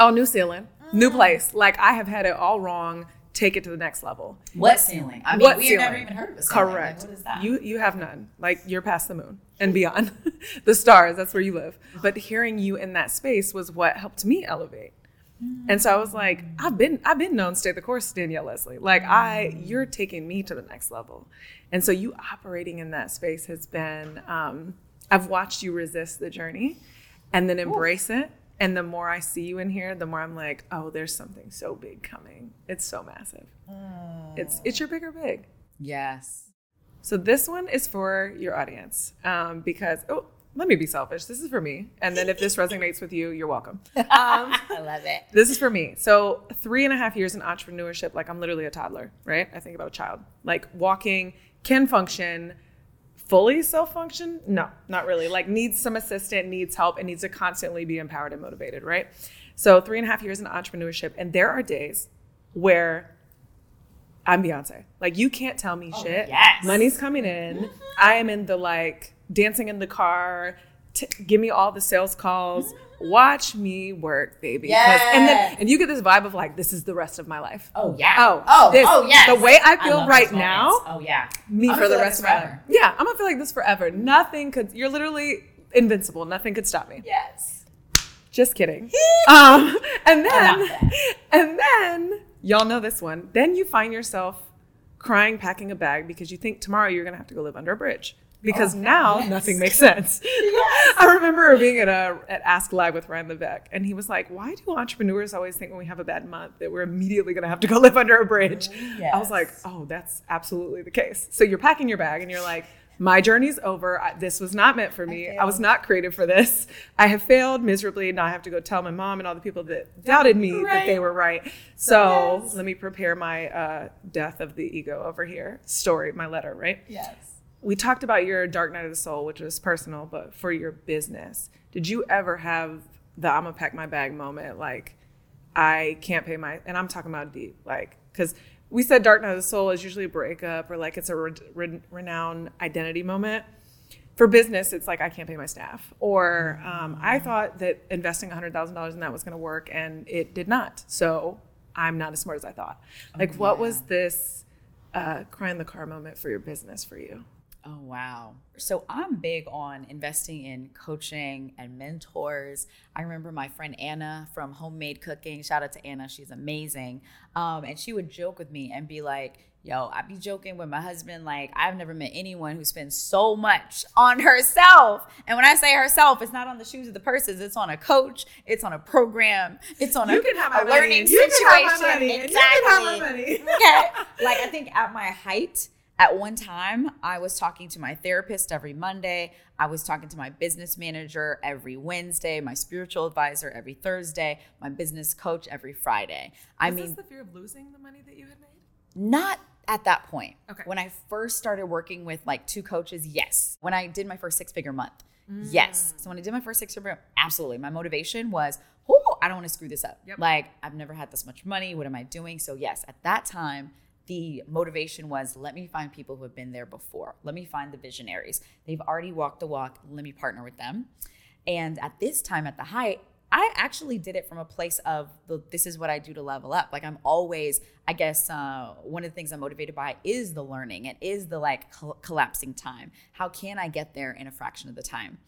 oh, New Zealand, new place. Like I have had it all wrong. Take it to the next level. What ceiling? I mean, what we've never even heard of a ceiling. Correct. Like, what is that? You you have none. Like you're past the moon and beyond. the stars, that's where you live. But hearing you in that space was what helped me elevate. And so I was like, I've been I've been known stay the course, Danielle Leslie. Like I, you're taking me to the next level. And so you operating in that space has been, um, I've watched you resist the journey and then embrace Ooh. it. And the more I see you in here, the more I'm like, oh, there's something so big coming. It's so massive. Mm. It's it's your bigger big. Yes. So this one is for your audience um, because oh, let me be selfish. This is for me. And then if this resonates with you, you're welcome. Um, I love it. This is for me. So, three and a half years in entrepreneurship, like I'm literally a toddler, right? I think about a child, like walking, can function fully self function no not really. Like needs some assistant needs help and needs to constantly be empowered and motivated right? So three and a half years in entrepreneurship and there are days where i'm beyonce. Like you can't tell me oh, shit. yes. money's coming in. Mm-hmm. I am in the like dancing in the car t- give me all the sales calls watch me work, baby. Yes. And then and you get this vibe of like, this is the rest of my life. Oh yeah. Oh oh this, oh yeah. The way I feel I right now. Oh yeah. Me for the rest of my life. Yeah, I'm gonna feel like this forever. Nothing could. You're literally invincible. Nothing could stop me. Yes. Just kidding. um, and then and then y'all know this one. Then you find yourself crying, packing a bag because you think tomorrow you're gonna have to go live under a bridge because oh, now yes. nothing makes sense. yes. I remember being at a at Ask Live with Ryan Levesque, and he was like, "Why do entrepreneurs always think when we have a bad month that we're immediately going to have to go live under a bridge?" Yes. I was like, "Oh, that's absolutely the case." So you're packing your bag, and you're like. My journey's over. I, this was not meant for me. I, I, was not created for this. I have failed miserably. Now I have to go tell my mom and all the people that doubted me right. that they were right. So yes. let me prepare my uh, death of the ego over here story, my letter, right? Yes we talked about your dark night of the soul, which was personal, but for your business, did you ever have the I'm gonna pack my bag moment? Like, I can't pay my, and I'm talking about deep, like, because we said dark night of the soul is usually a breakup or like it's a re- re- renowned identity moment. For business, it's like I can't pay my staff, or um, I thought that investing $100,000 in that was gonna work, and it did not. So I'm not as smart as I thought. Like, oh, yeah. what was this uh, cry in the car moment for your business for you? Oh, wow. So I'm big on investing in coaching and mentors. I remember my friend Anna from Homemade Cooking. Shout out to Anna. She's amazing. Um, and she would joke with me and be like, yo, I'd be joking with my husband, like, I've never met anyone who spends so much on herself. And when I say herself, it's not on the shoes of the purses, it's on a coach, it's on a program, it's on You a, can have a money, learning you can situation. have my money, and you exactly. can have my money. okay. Like, I think at my height, at one time, I was talking to my therapist every Monday. I was talking to my business manager every Wednesday, my spiritual advisor every Thursday, my business coach every Friday. I mean, this the fear of losing the money that you had made? not at that point. Okay. When I first started working with like two coaches, yes. When I did my first six figure month, mm. yes. So when I did my first six figure, absolutely. My motivation was, oh, I don't want to screw this up. Yep. Like I've never had this much money. What am I doing? So yes, at that time, the motivation was let me find people who have been there before. Let me find the visionaries. They've already walked the walk. Let me partner with them. And at this time, at the height, I actually did it from a place of the, this is what I do to level up. Like I'm always, I guess, uh, one of the things I'm motivated by is the learning. It is the like col- collapsing time. How can I get there in a fraction of the time?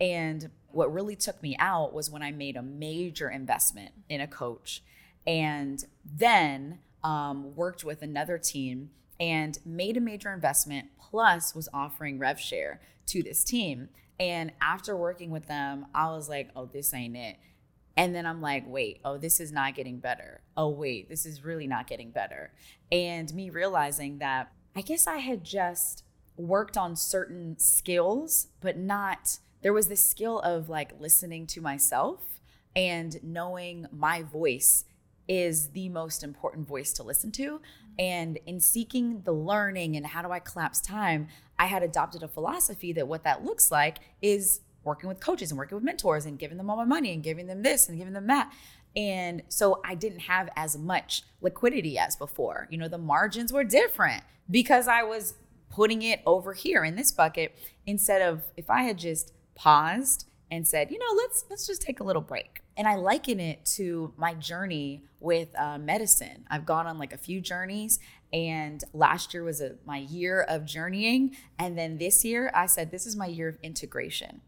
And what really took me out was when I made a major investment in a coach, and then um, worked with another team and made a major investment. Plus, was offering rev share to this team. And after working with them, I was like, oh, this ain't it. And then I'm like, wait, oh, this is not getting better. Oh, wait, this is really not getting better. And me realizing that I guess I had just worked on certain skills, but not, there was this skill of like listening to myself and knowing my voice is the most important voice to listen to. And in seeking the learning and how do I collapse time, I had adopted a philosophy that what that looks like is working with coaches and working with mentors and giving them all my money and giving them this and giving them that. And so I didn't have as much liquidity as before. You know, the margins were different because I was putting it over here in this bucket instead of if I had just paused and said, you know, let's let's just take a little break. And I liken it to my journey with uh, medicine. I've gone on like a few journeys, and last year was a, my year of journeying, and then this year I said this is my year of integration.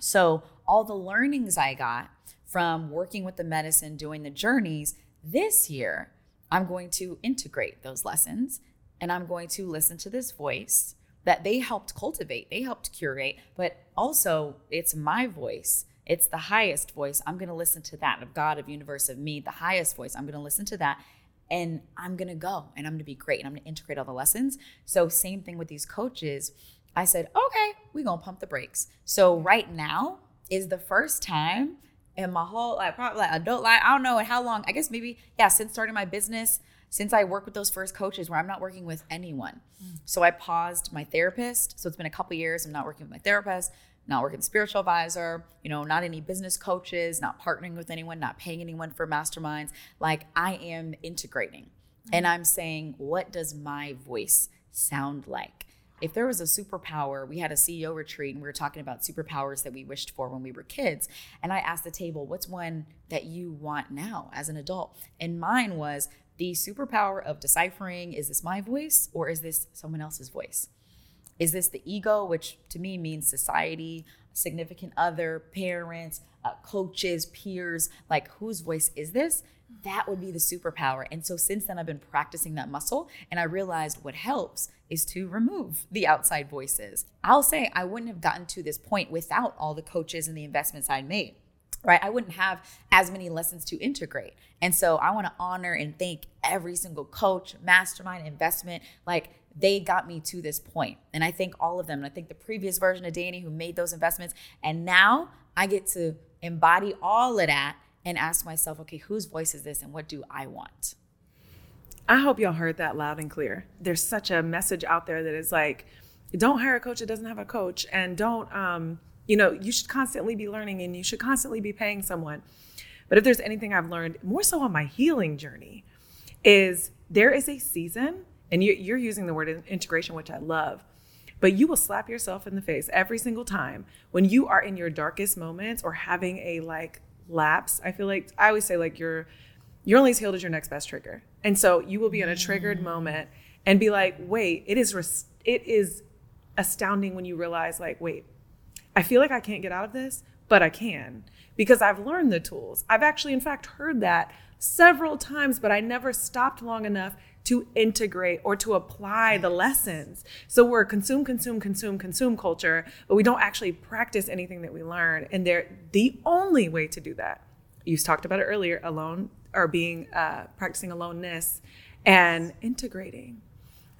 So all the learnings I got from working with the medicine, doing the journeys, this year I'm going to integrate those lessons, and I'm going to listen to this voice that they helped cultivate, they helped curate, but also it's my voice. It's the highest voice. I'm going to listen to that of God, of universe, of me, the highest voice. I'm going to listen to that and I'm going to go and I'm going to be great and I'm going to integrate all the lessons. So, same thing with these coaches. I said, okay, we're going to pump the brakes. So, right now is the first time in my whole, like, probably like adult life, I don't know and how long, I guess maybe, yeah, since starting my business, since I worked with those first coaches where I'm not working with anyone. Mm. So I paused my therapist. So it's been a couple years. I'm not working with my therapist, not working spiritual advisor, you know, not any business coaches, not partnering with anyone, not paying anyone for masterminds. Like I am integrating. And I'm saying, what does my voice sound like? If there was a superpower, we had a CEO retreat and we were talking about superpowers that we wished for when we were kids. And I asked the table, what's one that you want now as an adult? And mine was the superpower of deciphering is this my voice or is this someone else's voice? Is this the ego, which to me means society, significant other, parents, uh, coaches, peers? Like, whose voice is this? That would be the superpower. And so, since then, I've been practicing that muscle, and I realized what helps is to remove the outside voices. I'll say I wouldn't have gotten to this point without all the coaches and the investments I'd made right? I wouldn't have as many lessons to integrate. And so I want to honor and thank every single coach, mastermind, investment. Like they got me to this point. And I thank all of them. And I think the previous version of Danny who made those investments. And now I get to embody all of that and ask myself, okay, whose voice is this and what do I want? I hope y'all heard that loud and clear. There's such a message out there that is like, don't hire a coach that doesn't have a coach, and don't, um, you know, you should constantly be learning and you should constantly be paying someone. But if there's anything I've learned more so on my healing journey, is there is a season, and you, you're using the word integration, which I love, but you will slap yourself in the face every single time when you are in your darkest moments or having a like lapse. I feel like I always say like you're you're only as healed as your next best trigger, and so you will be in a triggered moment and be like, wait, it is res- it is astounding when you realize, like, wait, I feel like I can't get out of this, but I can because I've learned the tools. I've actually, in fact, heard that several times, but I never stopped long enough to integrate or to apply the lessons. So we're consume, consume, consume, consume culture, but we don't actually practice anything that we learn. And they're the only way to do that. You talked about it earlier, alone or being uh, practicing aloneness and integrating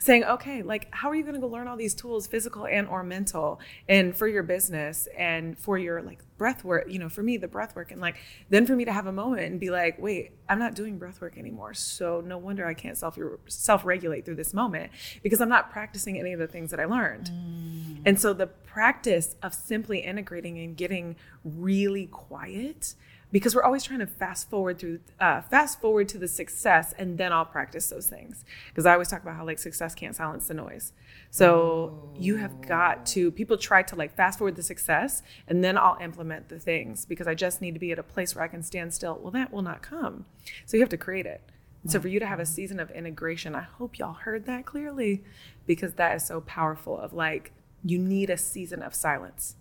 saying okay like how are you going to go learn all these tools physical and or mental and for your business and for your like breath work you know for me the breath work and like then for me to have a moment and be like wait i'm not doing breath work anymore so no wonder i can't self self regulate through this moment because i'm not practicing any of the things that i learned mm. and so the practice of simply integrating and getting really quiet because we're always trying to fast forward through uh, fast forward to the success and then i'll practice those things. Because i always talk about how like success can't silence the noise. So you have got to people try to like fast forward the success and then i'll implement the things because i just need to be at a place where i can stand still. Well that will not come. So you have to create it. And so for you to have a season of integration i hope y'all heard that clearly because that is so powerful of like you need a season of silence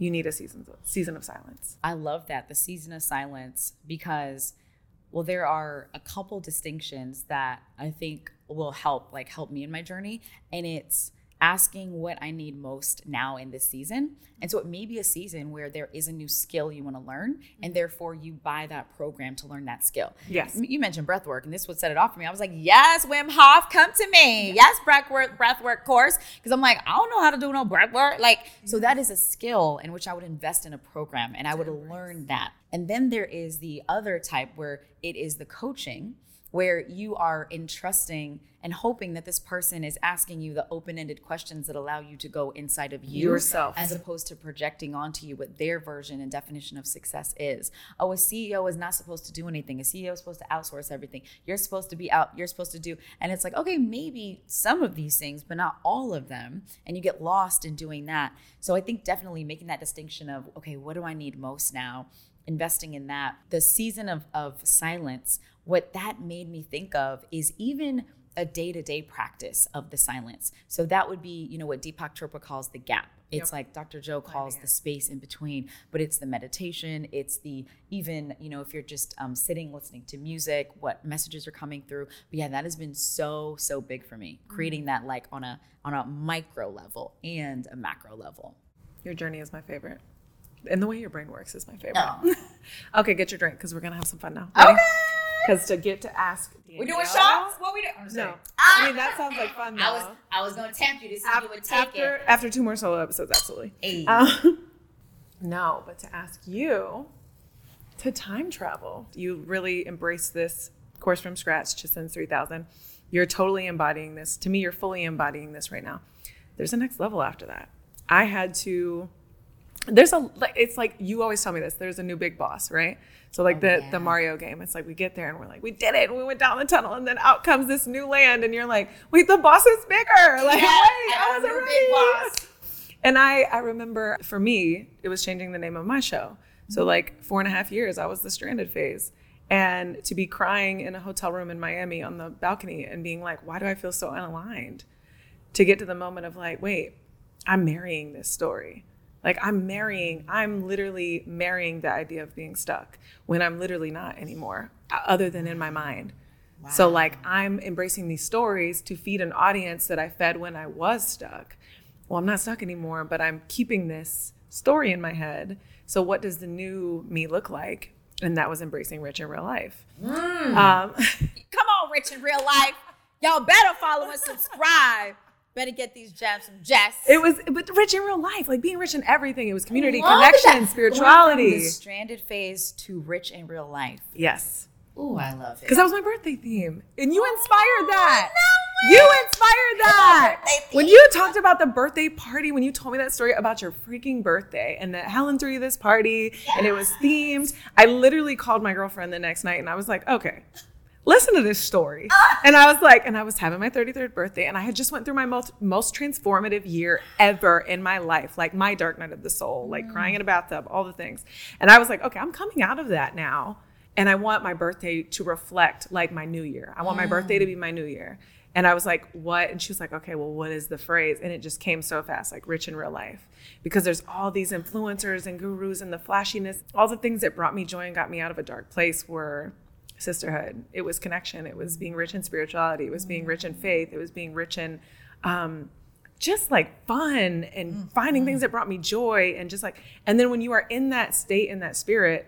you need a season season of silence. I love that the season of silence because well there are a couple distinctions that I think will help like help me in my journey and it's asking what I need most now in this season. And so it may be a season where there is a new skill you want to learn, and therefore you buy that program to learn that skill. Yes. You mentioned breath work, and this would set it off for me. I was like, yes, Wim Hof, come to me. Yes, breath work, breath work course. Because I'm like, I don't know how to do no breath work. Like, so that is a skill in which I would invest in a program and I would learn that. And then there is the other type where it is the coaching where you are entrusting and hoping that this person is asking you the open-ended questions that allow you to go inside of you yourself. as opposed to projecting onto you what their version and definition of success is. Oh a ceo is not supposed to do anything. A ceo is supposed to outsource everything. You're supposed to be out. You're supposed to do and it's like okay maybe some of these things but not all of them and you get lost in doing that. So i think definitely making that distinction of okay what do i need most now investing in that the season of, of silence what that made me think of is even a day-to-day practice of the silence. So that would be, you know, what Deepak Chopra calls the gap. It's yep. like Dr. Joe calls the space in between, but it's the meditation. It's the even, you know, if you're just um, sitting listening to music, what messages are coming through. But yeah, that has been so so big for me, creating mm-hmm. that like on a on a micro level and a macro level. Your journey is my favorite, and the way your brain works is my favorite. Oh. okay, get your drink because we're gonna have some fun now. Ready? Okay. Because to get to ask Danielle, we doing shots? What we doing? No, I mean that sounds like fun. Though. I was I was gonna tempt you to see after, you would take after, it after two more solo episodes. Absolutely. Hey. Um, no, but to ask you to time travel. You really embrace this course from scratch to since 3000. You're totally embodying this. To me, you're fully embodying this right now. There's a next level after that. I had to there's a it's like you always tell me this there's a new big boss right? So like oh, the yeah. the mario game it's like we get there and we're like we did it and we went down the tunnel and then out comes this new land and you're like wait the boss is bigger! Like yeah, wait i wasn't ready and i i remember for me it was changing the name of my show. So mm-hmm. like four and a half years i was the stranded phase. And to be crying in a hotel room in miami on the balcony and being like why do i feel so unaligned? To get to the moment of like wait i'm marrying this story like I'm marrying, I'm literally marrying the idea of being stuck when I'm literally not anymore, other than in my mind. Wow. So like I'm embracing these stories to feed an audience that I fed when I was stuck. Well, I'm not stuck anymore, but I'm keeping this story in my head. So what does the new me look like? And that was embracing rich in real life. Mm. Um, Come on, rich in real life. Y'all better follow and subscribe. Better get these gems from Jess. It was, but rich in real life, like being rich in everything. It was community, connection, spirituality. the stranded phase to rich in real life. Yes. Oh, I love it. Because that was my birthday theme, and you oh, inspired that. No you inspired that. When you talked about the birthday party, when you told me that story about your freaking birthday, and that Helen threw you this party, yes. and it was themed, I literally called my girlfriend the next night, and I was like, okay listen to this story. and I was like, and I was having my 33rd birthday, and I had just went through my most most transformative year ever in my life, like my dark night of the soul, like mm. crying in a bathtub, all the things. And I was like, okay, I'm coming out of that now. And I want my birthday to reflect like my new year. I want mm. my birthday to be my new year. And I was like, what? And she was like, okay, well, what is the phrase? And it just came so fast, like rich in real life. Because there's all these influencers and gurus and the flashiness, all the things that brought me joy and got me out of a dark place were sisterhood. It was connection. It was being rich in spirituality. It was being rich in faith. It was being rich in um, just like fun and mm-hmm. finding things mm-hmm. that brought me joy and just like, and then when you are in that state, in that spirit,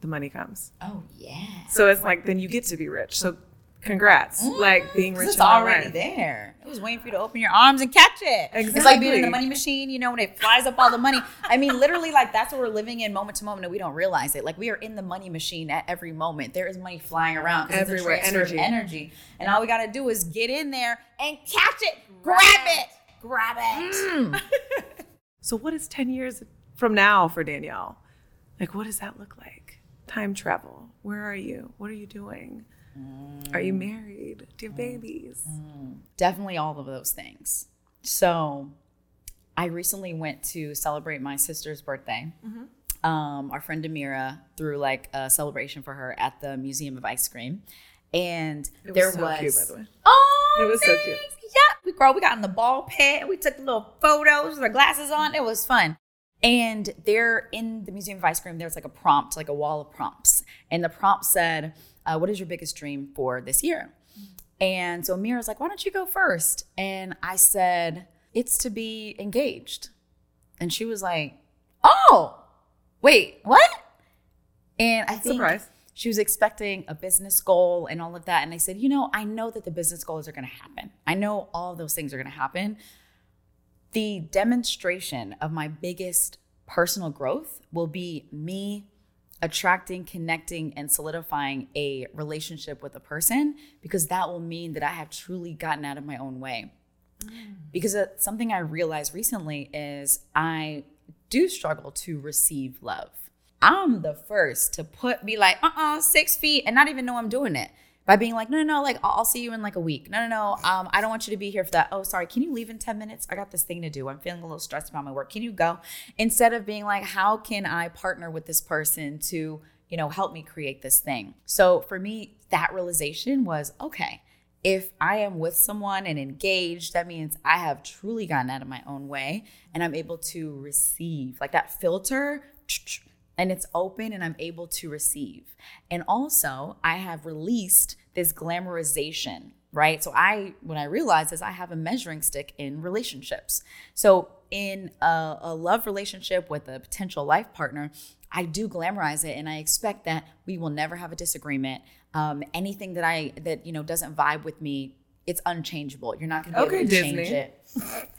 the money comes. Oh yeah. So it's like, then you get to be rich. So congrats. Like mm-hmm. being rich It's already there. It was waiting for you to open your arms and catch it. It's like being in the money machine, you know, when it flies up all the money. I mean, literally, like that's what we're living in moment to moment, and we don't realize it. Like we are in the money machine at every moment. There is money flying around 'cause it's a Everywhere, energy. energy, and all we got to do is get in there and catch it, grab it, grab it. Mm. So what is 10 years from now for Danielle? Like, what does that look like? Time travel. Where are you? What are you doing? Are you mm. married? Do you have babies? definitely all of those things. So, I recently went to celebrate my sister's birthday. Um, our friend Amira threw like a celebration for her at the Museum of Ice Cream, and It was there so was cute, by the way. oh, It was so thanks. cute. Yeah, we girl, we got in the ball pit. We took little photos with our glasses on. It was fun. And there in the Museum of Ice Cream, there's like a prompt, like a wall of prompts. And the prompt said, uh, What is your biggest dream for this year? And so Amira's like, Why don't you go first? And I said, It's to be engaged. And she was like, Oh, wait, what? And I think Surprise. she was expecting a business goal and all of that. And I said, you know, I know that the business goals are going to happen. I know all of those things are going to happen. The demonstration of my biggest personal growth will be me attracting, connecting, and solidifying a relationship with a person because that will mean that I have truly gotten out of my own way. Because uh, something I realized recently is I do struggle to receive love. I'm the first to put be like, uh uh six feet and not even know I'm doing it by being like, no, no, no, like I'll see you in like a week. No, no, no, um, I don't want you to be here for that. Oh, sorry, can you leave in 10 minutes? I got this thing to do. I'm feeling a little stressed about my work. Can you go? Instead of being like, how can I partner with this person to, you know, help me create this thing? So for me, that realization was okay if I am with someone and engaged, that means I have truly gotten out of my own way and I'm able to receive like that filter and it's open and I'm able to receive. And also, I have released this glamorization, right? So I what I realized is I have a measuring stick in relationships. So in a, a love relationship with a potential life partner, I do glamorize it and I expect that we will never have a disagreement. Um, anything that I that you know doesn't vibe with me, it's unchangeable. You're not gonna be Okay, able to change it.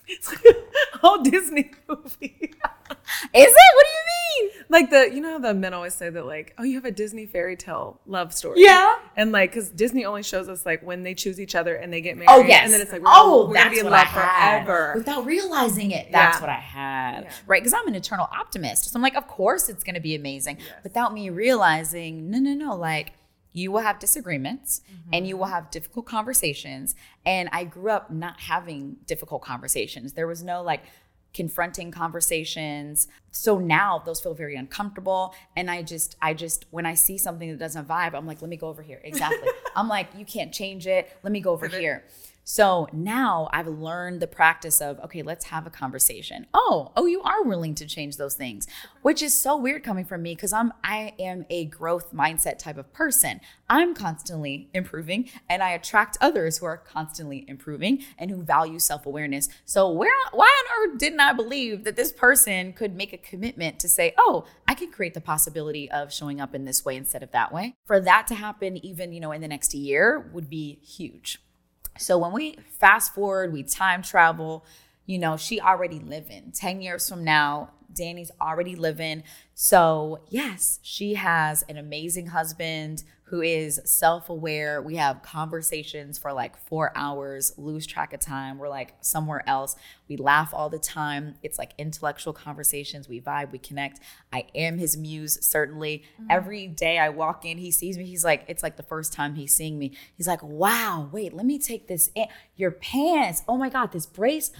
It's like a whole Disney movie. Is it? What do you mean? like the, you know how the men always say that, like, oh, you have a Disney fairy tale love story. Yeah. And like, because Disney only shows us like when they choose each other and they get oh, married. Oh yes. And then it's like, we're, oh, we're that's gonna be in what love I had. forever. without realizing it. That's Yeah. what I had, Yeah. right? Because I'm an eternal optimist, so I'm like, of course it's going to be amazing. Yes. Without me realizing, no, no, no, like. You will have disagreements and you will mm-hmm. have difficult conversations. And I grew up not having difficult conversations. There was no like confronting conversations. So now those feel very uncomfortable. And I just, I just, when I see something that doesn't vibe, I'm like, let me go over here. Exactly. I'm like, you can't change it. Let me go over here. So now I've learned the practice of, okay, let's have a conversation. Oh, oh, you are willing to change those things, which is so weird coming from me because I'm I am a growth mindset type of person. I'm constantly improving and I attract others who are constantly improving and who value self-awareness. So where why on earth didn't I believe that this person could make a commitment to say, "Oh, I can create the possibility of showing up in this way instead of that way." For that to happen even, you know, in the next year would be huge. So when we fast forward, we time travel, you know, she already living. 10 years from now, Danny's already living. So, yes, she has an amazing husband who is self aware. We have conversations for like four hours, lose track of time. We're like somewhere else. We laugh all the time. It's like intellectual conversations. We vibe, we connect. I am his muse, certainly. Mm. Every day I walk in, he sees me. He's like, it's like the first time he's seeing me. He's like, wow, wait, let me take this in. Your pants. Oh my God, this brace.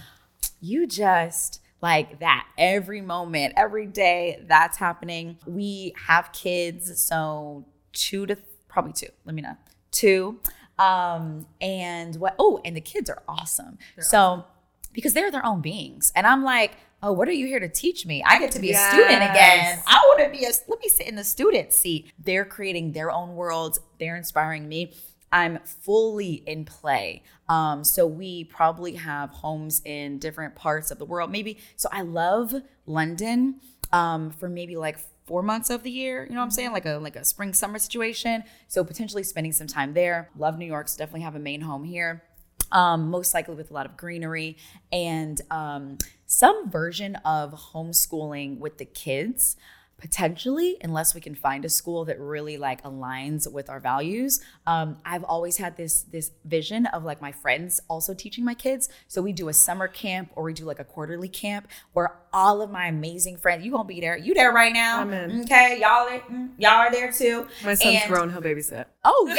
You just like that every moment, every day that's happening. We have kids, so two to probably two, let me know, two. Um, and what? Oh, and the kids are awesome. so because they're their own beings, and I'm like, oh, what are you here to teach me? I get to be a student again. I want to be a. Let me sit in the student seat. They're creating their own worlds. They're inspiring me. I'm fully in play. Um, so we probably have homes in different parts of the world. Maybe so. I love London um, for maybe like four months of the year. You know what I'm saying? Like a like a spring summer situation. So potentially spending some time there. Love New York. So definitely have a main home here. Um, most likely with a lot of greenery and um, some version of homeschooling with the kids potentially unless we can find a school that really like aligns with our values um, i've always had this this vision of like my friends also teaching my kids so we do a summer camp or we do like a quarterly camp where all of my amazing friends you gonna be there you there right now I'm in. okay y'all are, mm, y'all are there too My son's And- grown. He'll babysit. oh yeah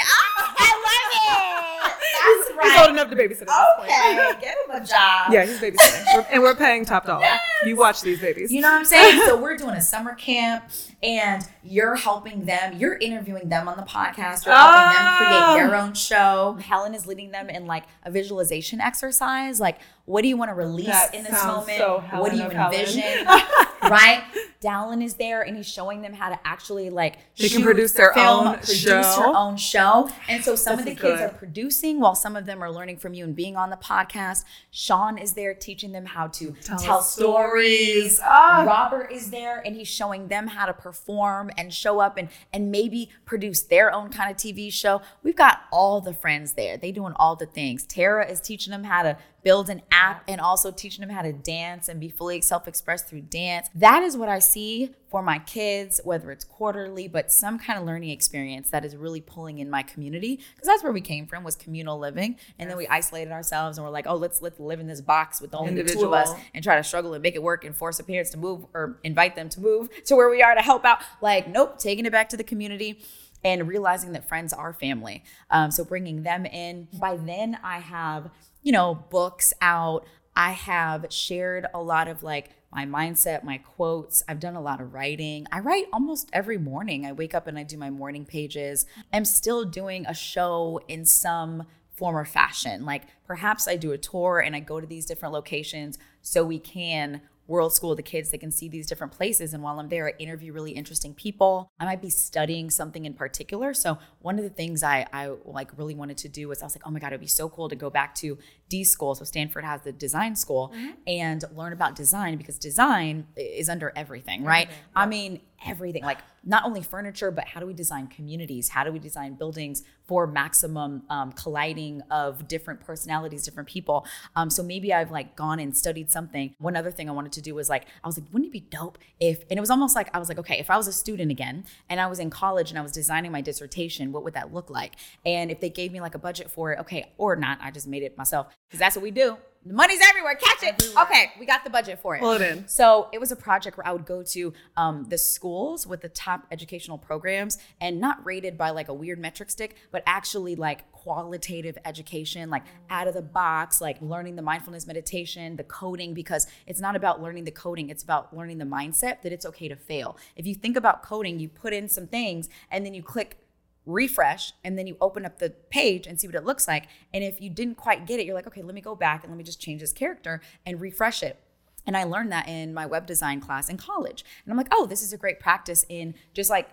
i love it that's right He's old enough to babysit at this point. okay give him a job Yeah, he's babysitting. We're- and we're paying top dollar. You watch these babies. You know what I'm saying? so we're doing a summer camp and you're helping them. You're interviewing them on the podcast. You're helping them create ah. their own show. Helen is leading them in like a visualization exercise. Like, what do you want to release That in this moment? so what do you envision? right? Dallin is there and he's showing them how to actually like They can shoot, produce their film, own produce show. her own show. And so some This of the kids good. are producing while some of them are learning from you and being on the podcast. Sean is there teaching them how to Tell tell, stories. stories. Ah. Robert is there and he's showing them how to perform and show up and and maybe produce their own kind of TV show. We've got all the friends there. They doing all the things. Tara is teaching them how to build an app and also teaching them how to dance and be fully self-expressed through dance. That is what I see for my kids, whether it's quarterly, but some kind of learning experience that is really pulling in my community. Because that's where we came from was communal living. And then we isolated ourselves and we're like, oh, let's let's live in this box with only the two of us and try to struggle and make it work and force a parents to move or invite them to move to where we are to help out. Like, nope, taking it back to the community and realizing that friends are family. Um, so bringing them in. By then, I have, you know, books out. I have shared a lot of like my mindset, my quotes. I've done a lot of writing. I write almost every morning. I wake up and I do my morning pages. I'm still doing a show in some form or fashion. Like perhaps I do a tour and I go to these different locations so we can world school the kids they can see these different places and while i'm there i interview really interesting people. I might be studying something in particular so one of the things i i like really wanted to do was i was like oh my god it'd be so cool to go back to d school. So stanford has the design school mm-hmm. and learn about design because design is under everything right? i mean everything like not only furniture but how do we design communities? How do we design buildings for maximum um, colliding of different personalities different people? Um, so maybe i've like gone and studied something. One other thing i wanted to do was like i was like wouldn't it be dope if and it was almost like i was like okay if i was a student again and i was in college and i was designing my dissertation what would that look like? And if they gave me like a budget for it okay or not i just made it myself because that's what we do the money's everywhere catch it okay we got the budget for it Pull it in. so it was a project where I would go to um, the schools with the top educational programs and not rated by like a weird metric stick, but actually like qualitative education, like out of the box, like learning the mindfulness meditation, the coding, because it's not about learning the coding, it's about learning the mindset that it's okay to fail. If you think about coding, you put in some things and then you click refresh and then you open up the page and see what it looks like. And if you didn't quite get it, you're like, okay, let me go back and let me just change this character and refresh it. And I learned that in my web design class in college. And I'm like, oh, this is a great practice in just like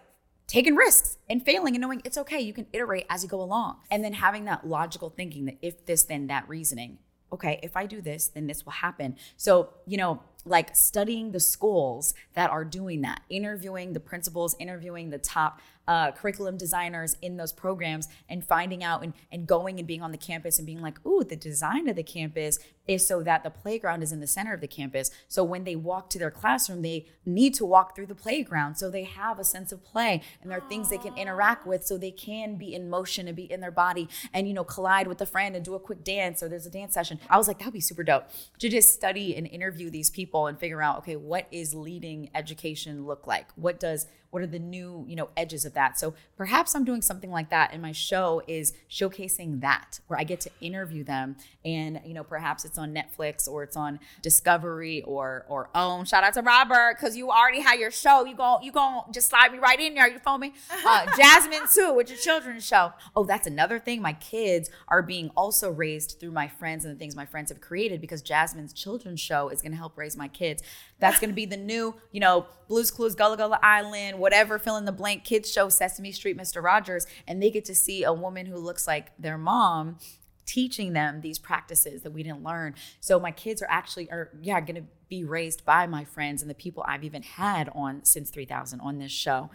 taking risks and failing and knowing it's okay. You can iterate as you go along. And then having that logical thinking that if this, then that reasoning. Okay, if I do this, then this will happen. So, you know, like studying the schools that are doing that, interviewing the principals, interviewing the top uh, curriculum designers in those programs, and finding out and, and going and being on the campus and being like, ooh, the design of the campus is so that the playground is in the center of the campus. So when they walk to their classroom, they need to walk through the playground so they have a sense of play and there are things they can interact with so they can be in motion and be in their body and, you know, collide with a friend and do a quick dance or there's a dance session. I was like, that would be super dope to just study and interview these people and figure out, okay, what is leading education look like? What does what are the new, you know, edges of that. So perhaps I'm doing something like that and my show is showcasing that where I get to interview them and, you know, perhaps it's on Netflix or it's on Discovery or or OWN. Shout out to Robert cuz you already had your show. You go you going to just slide me right in there. You feel me? Uh, Jasmine too, which is children's show. Oh, that's another thing. My kids are being also raised through my friends and the things my friends have created because Jasmine's children's show is going to help raise my kids. That's going to be the new, you know, Blues Clues, Gullah Gullah Island, whatever, fill in the blank kids show, Sesame Street, Mr. Rogers. And they get to see a woman who looks like their mom teaching them these practices that we didn't learn. So my kids are actually are yeah, going to be raised by my friends and the people I've even had on since 3000 on this show.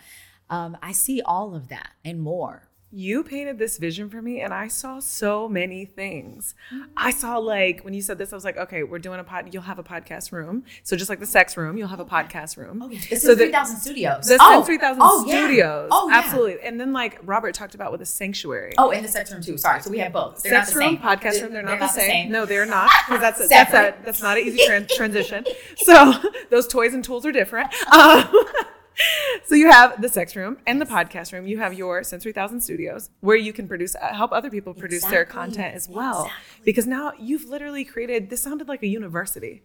Um, I see all of that and more you painted this vision for me and I saw so many things. I saw like when you said this, I was like, okay, we're doing a pod, you'll have a podcast room. So just like the sex room, you'll have a podcast room. Oh, yeah. This so is 3000 studios. The oh. 3000 oh, studios. Oh, yeah. Absolutely. And then like Robert talked about with a sanctuary. Oh, and the sex room too. Sorry. So we have both. They're sex room, podcast room, they're, they're not, not, the, same. same. No, they're not. Because that's, a, that's, a, that's not an easy transition. So those toys and tools are different. Um, so you have the sex room and the podcast room. You have your Since 3000 Studios where you can produce, uh, help other people produce exactly. their content as well. Exactly. Because now you've literally created, this sounded like a university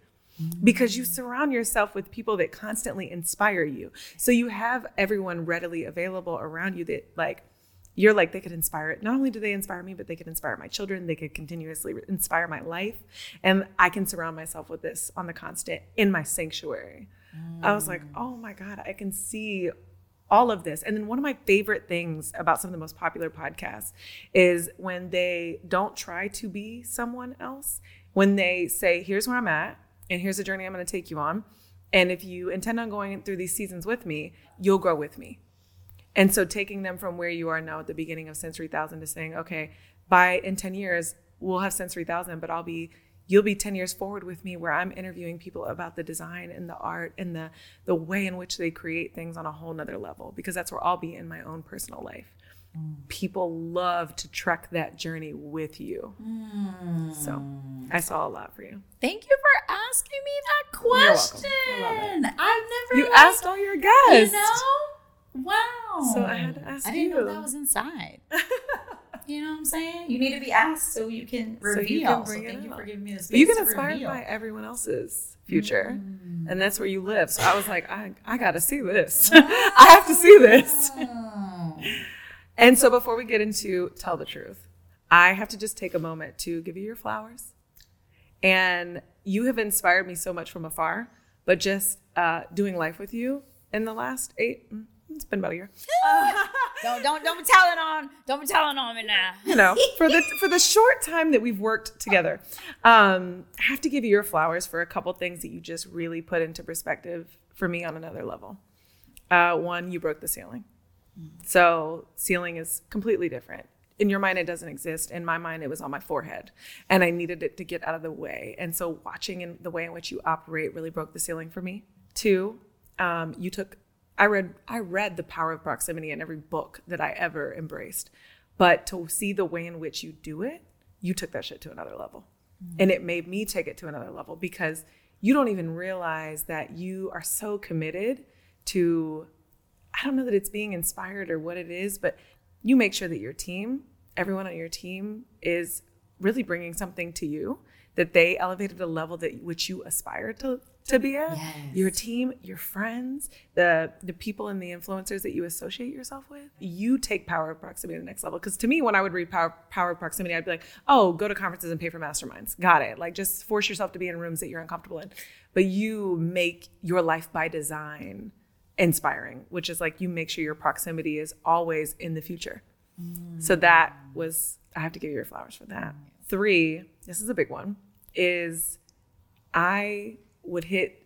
because you surround yourself with people that constantly inspire you. So you have everyone readily available around you that like, you're like they could inspire it. Not only do they inspire me, but they could inspire my children. They could continuously inspire my life, and I can surround myself with this on the constant in my sanctuary. I was like, oh my God, I can see all of this. And then one of my favorite things about some of the most popular podcasts is when they don't try to be someone else, when they say, here's where I'm at, and here's the journey I'm going to take you on. And if you intend on going through these seasons with me, you'll grow with me. And so taking them from where you are now at the beginning of Since 3000 to saying, okay, by in 10 years, we'll have Since 3000, but I'll be you'll be 10 years forward with me where i'm interviewing people about the design and the art and the the way in which they create things on a whole nother level because that's where i'll be in my own personal life. Mm. people love to trek that journey with you. Mm. so i saw a lot for you. Thank you for asking me that question. I've never you asked all your guests. You know? Wow. So i had to ask i didn't you. know that was inside You know what I'm saying? You need to be asked so you can reveal. So, you can bring so thank you for giving me the space. You get inspired by everyone else's future, mm. and that's where you live. So I was like, I I got to see this. I have to see this. and so before we get into tell the truth, I have to just take a moment to give you your flowers. And you have inspired me so much from afar, but just uh, doing life with you in the last eight, it's been about a year. don't don't don't be telling on don't be telling on me now. You know, for the for the short time that we've worked together, um, I have to give you your flowers for a couple things that you just really put into perspective for me on another level. Uh, one, you broke the ceiling. So ceiling is completely different. In your mind, it doesn't exist. In my mind, it was on my forehead, and I needed it to get out of the way. And so, watching in the way in which you operate really broke the ceiling for me. Two, um, you took I read I read The Power of Proximity in every book that I ever embraced. But to see the way in which you do it, you took that shit to another level. Mm-hmm. And it made me take it to another level because you don't even realize that you are so committed to I don't know that it's being inspired or what it is, but you make sure that your team, everyone on your team is really bringing something to you that they elevated a level that which you aspire to to be at. Yes. Your team, your friends, the the people and the influencers that you associate yourself with. You take power of proximity to the next level. Because to me, when I would read power power of proximity, I'd be like, oh, go to conferences and pay for masterminds. Got it. Like just force yourself to be in rooms that you're uncomfortable in. But you make your life by design inspiring, which is like you make sure your proximity is always in the future. Mm. So that was I have to give you your flowers for that. Three, this is a big one, is I would hit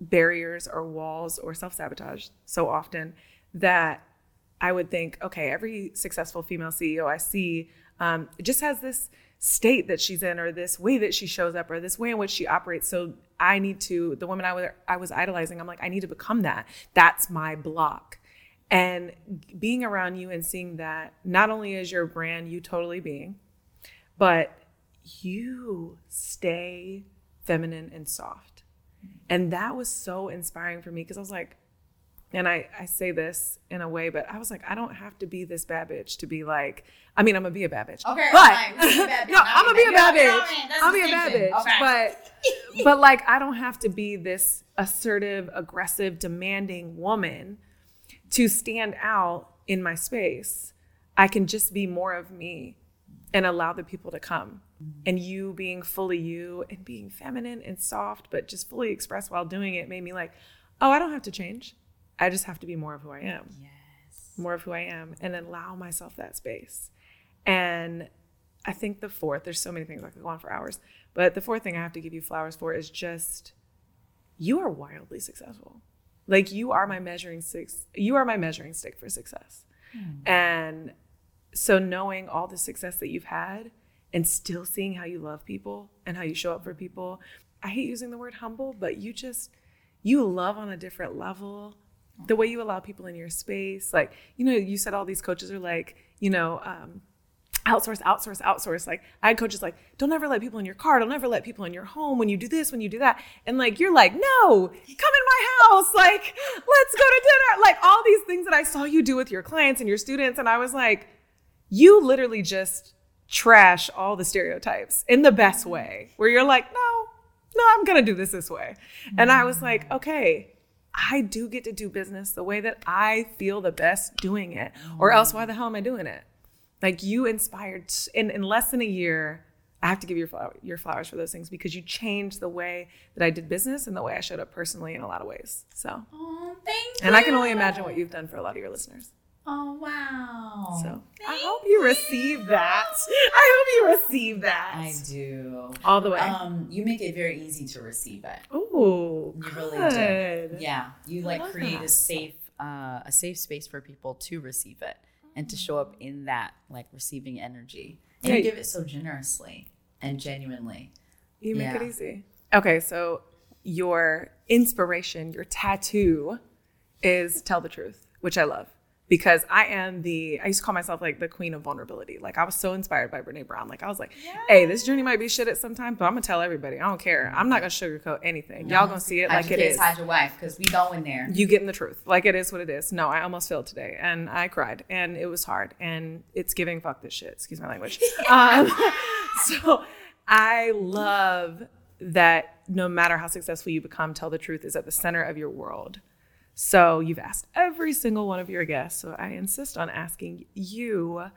barriers or walls or self sabotage so often that I would think, okay, every successful female CEO I see um, just has this state that she's in, or this way that she shows up, or this way in which she operates. So I need to, the woman I was, I was idolizing, I'm like, I need to become that. That's my block. And being around you and seeing that not only is your brand you totally being, but you stay feminine and soft. And that was so inspiring for me because I was like, and I, I say this in a way, but I was like, I don't have to be this bad bitch to be like, I mean, I'm gonna be a bad bitch. Okay, but fine. Bad bitch. no, I'm gonna be a bad bitch. I mean? That's I'll be a bad bitch. But but like I don't have to be this assertive, aggressive, demanding woman to stand out in my space. I can just be more of me and allow the people to come. And you being fully you and being feminine and soft, but just fully expressed while doing it made me like, oh, I don't have to change. I just have to be more of who I am Yes. more of who I am and allow myself that space. And I think the fourth, there's so many things I could go on for hours, but the fourth thing I have to give you flowers for is just you are wildly successful. Like you are my measuring stick. You are my measuring stick for success. Hmm. And so knowing all the success that you've had and still seeing how you love people and how you show up for people. I hate using the word humble, but you just you love on a different level. The way you allow people in your space, like you know, you said all these coaches are like, you know, um, outsource, outsource, outsource. Like I had coaches like, don't ever let people in your car, don't ever let people in your home when you do this, when you do that. And like you're like, no, come in my house, like let's go to dinner. Like all these things that I saw you do with your clients and your students. And I was like, you literally just trash all the stereotypes in the best mm-hmm. way, where you're like, no, no, I'm gonna do this this way. And I was like, mm-hmm. okay, I do get to do business the way that I feel the best doing it, or mm-hmm. else why the hell am I doing it? Like you inspired in, in less than a year. I have to give your flower, your flowers for those things because you changed the way that I did business and the way I showed up personally in a lot of ways. So, Oh, thank you. and I can only imagine what you've done for a lot of your listeners. Oh wow. So I hope you receive that. I hope you receive that I do. all the way. Um, you make it very easy to receive it. Oh, You really good. do. Yeah, you like create that. a safe, uh, a safe space for people to receive it and to show up in that like receiving energy. And Yeah. you give it so generously and genuinely. You make it easy. Okay, so your inspiration, your tattoo is tell the truth, which I love because I am the, I used to call myself like the queen of vulnerability. Like I was so inspired by Brene Brown. Like I was like, hey, this journey might be shit at some time, but I'm gonna tell everybody. I don't care. I'm not gonna sugarcoat anything. Y'all gonna see it Hide like it kids, is. hide your wife, because we go in there. you getting the truth. Like it is what it is. No, I almost failed today and I cried and it was hard and it's giving fuck this shit. Excuse my language. um, so I love that no matter how successful you become, tell the truth is at the center of your world. So you've asked every single one of your guests. So I insist on asking you,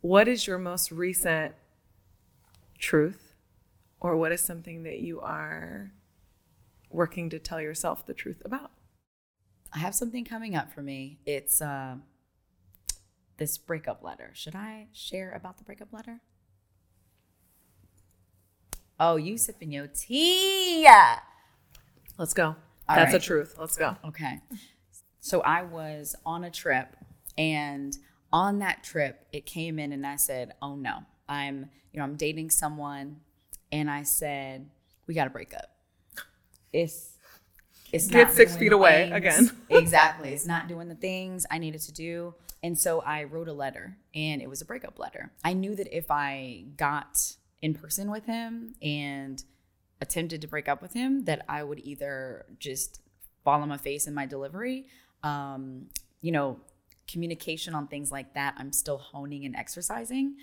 what is your most recent truth or what is something that you are working to tell yourself the truth about? I have something coming up for me. It's uh, this breakup letter. Should I share about the breakup letter? Oh, you sipping your tea? Let's go. All That's right. a truth. Let's go. Okay. So I was on a trip, and on that trip, it came in, and I said, "Oh no, I'm you know I'm dating someone," and I said, "We got to break up." It's it's Get not six doing feet away things- again. exactly. It's not doing the things I needed to do. And so I wrote a letter and it was a breakup letter. I knew that if I got in person with him and attempted to break up with him, that I would either just fall on my face in my delivery. Um, you know, communication on things like that, I'm still honing and exercising.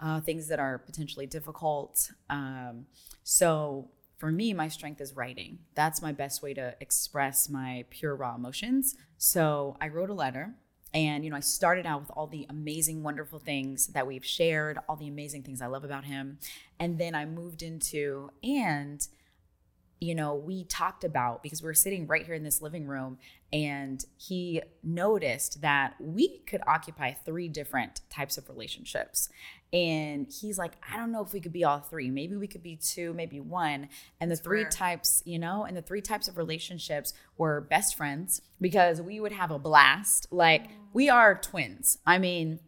Uh, things that are potentially difficult. Um, so for me, my strength is writing. That's my best way to express my pure raw emotions. So I wrote a letter and you know, I started out with all the amazing wonderful things that we've shared, all the amazing things I love about him. And then I moved into and you know, we talked about because we were sitting right here in this living room and he noticed that we could occupy three different types of relationships. And he's like, I don't know if we could be all three. Maybe we could be two, maybe one. And the three rare. types, you know, and the three types of relationships were best friends because we would have a blast. Like, we mm. are twins. I mean,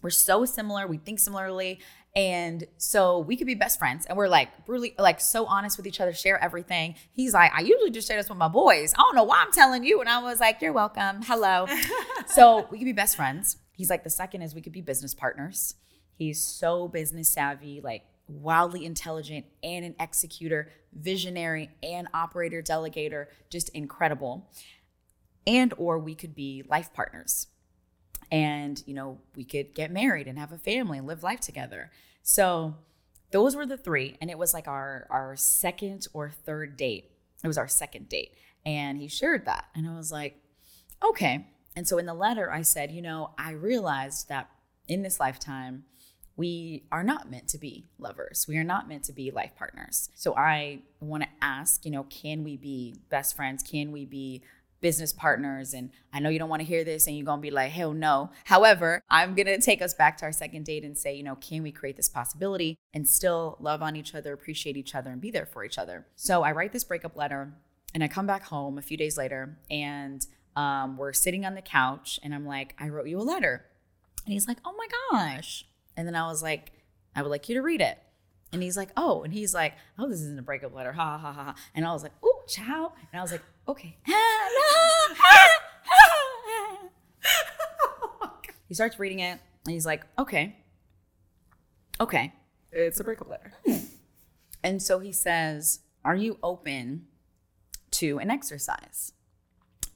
we're so similar. We think similarly. And so we could be best friends. And we're like really like so honest with each other, share everything. He's like, I usually just share this with my boys. I don't know why I'm telling you. And I was like, You're welcome. Hello. so we could be best friends. He's like, The second is we could be business partners. He's so business savvy, like wildly intelligent and an executor, visionary and operator, delegator, just incredible. and or we could be life partners. And you know we could get married and have a family and live life together. So those were the three and it was like our our second or third date. It was our second date and he shared that and i was like okay. And so in the letter i said you know i realized that in this lifetime we are not meant to be lovers. We are not meant to be life partners. So I want to ask, you know, can we be best friends? Can we be business partners. And I know you don't want to hear this and you're going to be like, hell no. However, I'm going to take us back to our second date and say, you know, can we create this possibility and still love on each other, appreciate each other, and be there for each other? So I write this breakup letter and I come back home a few days later and um, we're sitting on the couch and I'm like, I wrote you a letter. And he's like, oh my gosh. And then I was like, I would like you to read it. And he's like, oh, and he's like, oh, this isn't a breakup letter, ha ha ha. ha. And I was like, oh, ciao. And I was like, okay. he starts reading it and he's like, okay. Okay. It's a breakup letter. Hmm. And so he says, Are you open to an exercise?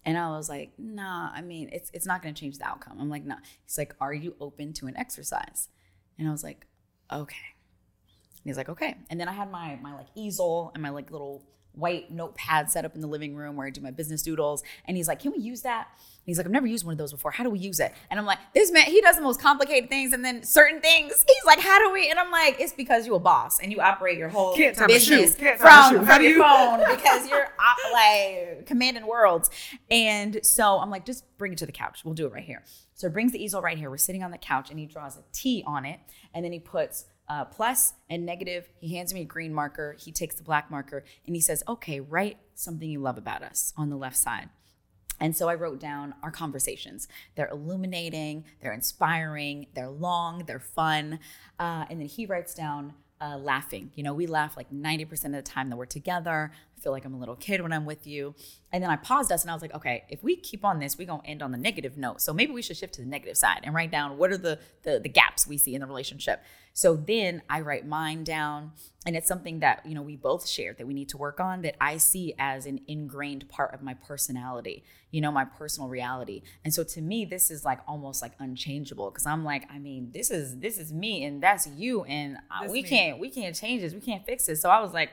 And I was like, nah, I mean, it's it's not gonna change the outcome. I'm like, nah. He's like, Are you open to an exercise? And I was like, okay. And he's like, okay. And then I had my my like easel and my like little white notepad set up in the living room where I do my business doodles. And he's like, Can we use that? He's like, I've never used one of those before. How do we use it? And I'm like, This man, he does the most complicated things. And then certain things, he's like, How do we? And I'm like, It's because you're a boss and you operate your whole Can't tie my shoe. business Can't tie my from. From your phone because you're uh, like commanding worlds. And so I'm like, Just bring it to the couch. We'll do it right here. So he brings the easel right here. We're sitting on the couch and he draws a T on it. And then he puts uh, plus and negative. He hands me a green marker. He takes the black marker and he says, okay, write something you love about us on the left side. And so I wrote down our conversations. They're illuminating, they're inspiring, they're long, they're fun. Uh, and then he writes down uh, laughing. You know, we laugh like 90% of the time that we're together. I feel like I'm a little kid when I'm with you. And then I paused us and I was like, okay, if we keep on this, we're going to end on the negative note. So maybe we should shift to the negative side and write down what are the, the, the gaps we see in the relationship. So then I write mine down. And it's something that, you know, we both shared that we need to work on that I see as an ingrained part of my personality, you know, my personal reality. And so to me, this is like almost like unchangeable because I'm like, I mean, this is this is me and that's you. And uh, That's we me. can't we can't change this. We can't fix this. So I was like,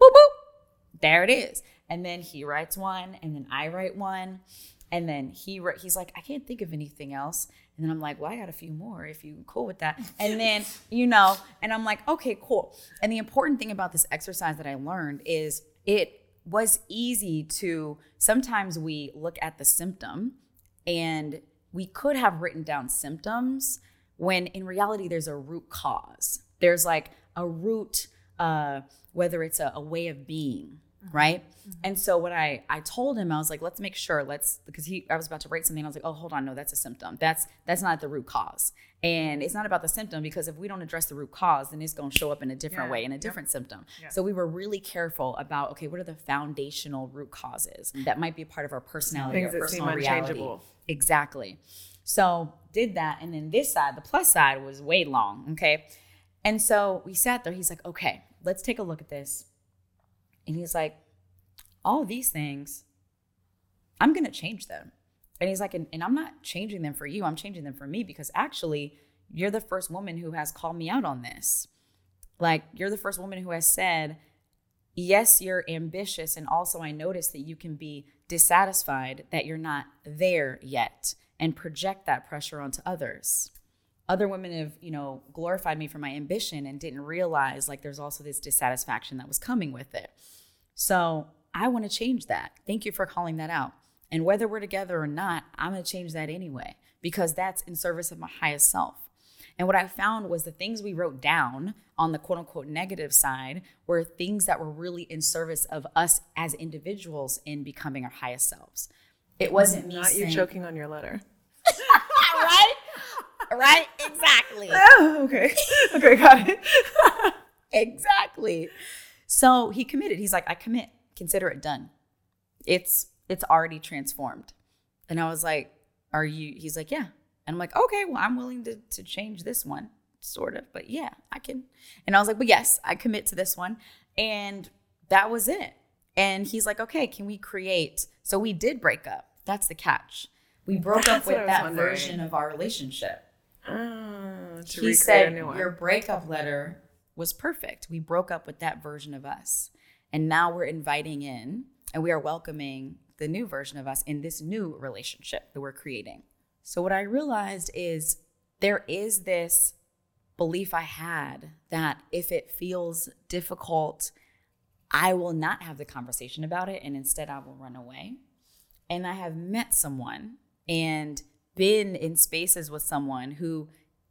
boop boop there it is. And then he writes one, and then I write one, and then he he's like, I can't think of anything else. And then I'm like, well, I got a few more if you cool with that. And then you know, and I'm like, okay, cool. And the important thing about this exercise that I learned is it was easy to sometimes we look at the symptom and we could have written down symptoms when in reality there's a root cause there's like a root uh, whether it's a, a way of being Mm-hmm. right mm-hmm. and so what i i told him i was like let's make sure let's because he i was about to write something i was like oh hold on no that's a symptom that's that's not the root cause and it's not about the symptom because if we don't address the root cause then it's going to show up in a different Yeah. way in a Yep. different symptom Yeah. so we were really careful about okay what are the foundational root causes that might be a part of our personality Things seem personal reality. Exactly. So did that. And then this side, the plus side, was way long. Okay. And so we sat there. He's like, okay, let's take a look at this. And he's like, all these things, I'm going to change them. And he's like, and, and I'm not changing them for you. I'm changing them for me because actually, you're the first woman who has called me out on this. Like, you're the first woman who has said, yes, you're ambitious. And also, I noticed that you can be dissatisfied that you're not there yet and project that pressure onto others. Other women have, you know, glorified me for my ambition and didn't realize like there's also this dissatisfaction that was coming with it. So I want to change that. Thank you for calling that out. And whether we're together or not, I'm going to change that anyway because that's in service of my highest self. And what I found was the things we wrote down on the quote unquote negative side were things that were really in service of us as individuals in becoming our highest selves. It wasn't me Not you saying, choking on your letter. right? Right? Exactly. Oh, okay. Okay, got it. exactly. So he committed. He's like, I commit. Consider it done. It's it's already transformed. And I was like, Are you? He's like, Yeah. And I'm like, Okay, well, I'm willing to to change this one, sort of. But yeah, I can. And I was like, But yes, I commit to this one. And that was it. And he's like, Okay, can we create? So we did break up. That's the catch. We broke up That's what with that wondering. version of our relationship. Oh, to he said a new one. your breakup letter was perfect. We broke up with that version of us. And now we're inviting in and we are welcoming the new version of us in this new relationship that we're creating. So what I realized is there is this belief I had that if it feels difficult, I will not have the conversation about it and instead I will run away. And I have met someone and been in spaces with someone who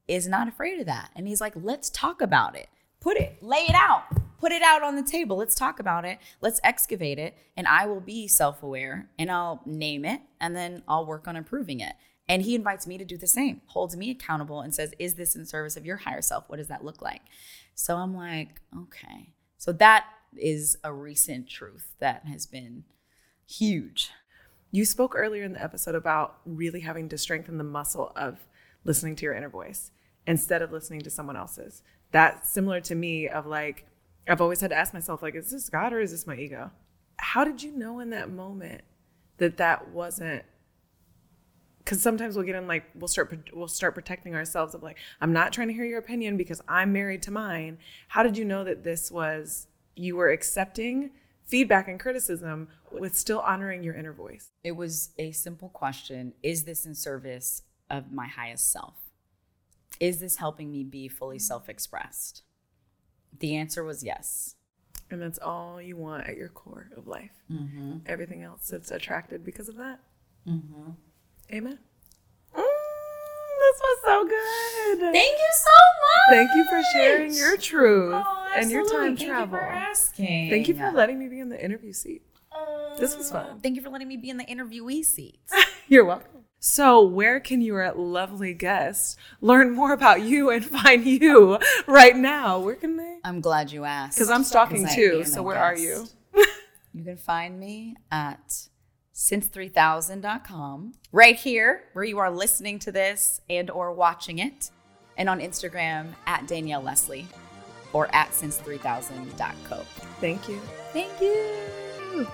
is not afraid of that. And he's like, let's talk about it. Put it, lay it out, put it out on the table. Let's talk about it. Let's excavate it. And I will be self aware and I'll name it and then I'll work on improving it. And he invites me to do the same, holds me accountable and says, Is this in service of your higher self? What does that look like? So I'm like, Okay. So that is a recent truth that has been huge. You spoke earlier in the episode about really having to strengthen the muscle of listening to your inner voice instead of listening to someone else's. That's similar to me of like I've always had to ask myself like is this God or is this my ego? How did you know in that moment that that wasn't cuz sometimes we'll get in like we'll start we'll start protecting ourselves of like I'm not trying to hear your opinion because I'm married to mine. How did you know that this was you were accepting feedback and criticism with still honoring your inner voice? It was a simple question Is this in service of my highest self? Is this helping me be fully mm-hmm. self expressed? The answer was yes. And that's all you want at your core of life. Mm-hmm. Everything else is attracted because of that. Mm-hmm. Amen. Mm, this was so good. Thank you so much. Thank you for sharing your truth Oh, and your time absolutely. travel. Thank you for asking. Thank you for letting me be in the interview seat. This was um, fun. Oh, Thank you for letting me be in the interviewee seat. You're welcome. So, where can your lovely guests learn more about you and find you right now? Where can they? I'm glad you asked. Because I'm stalking too. So, where are you? You can find me at since3000.com, right here where you are listening to this and or watching it, and on Instagram at Danielle Leslie or at since3000.co. Thank you. Thank you.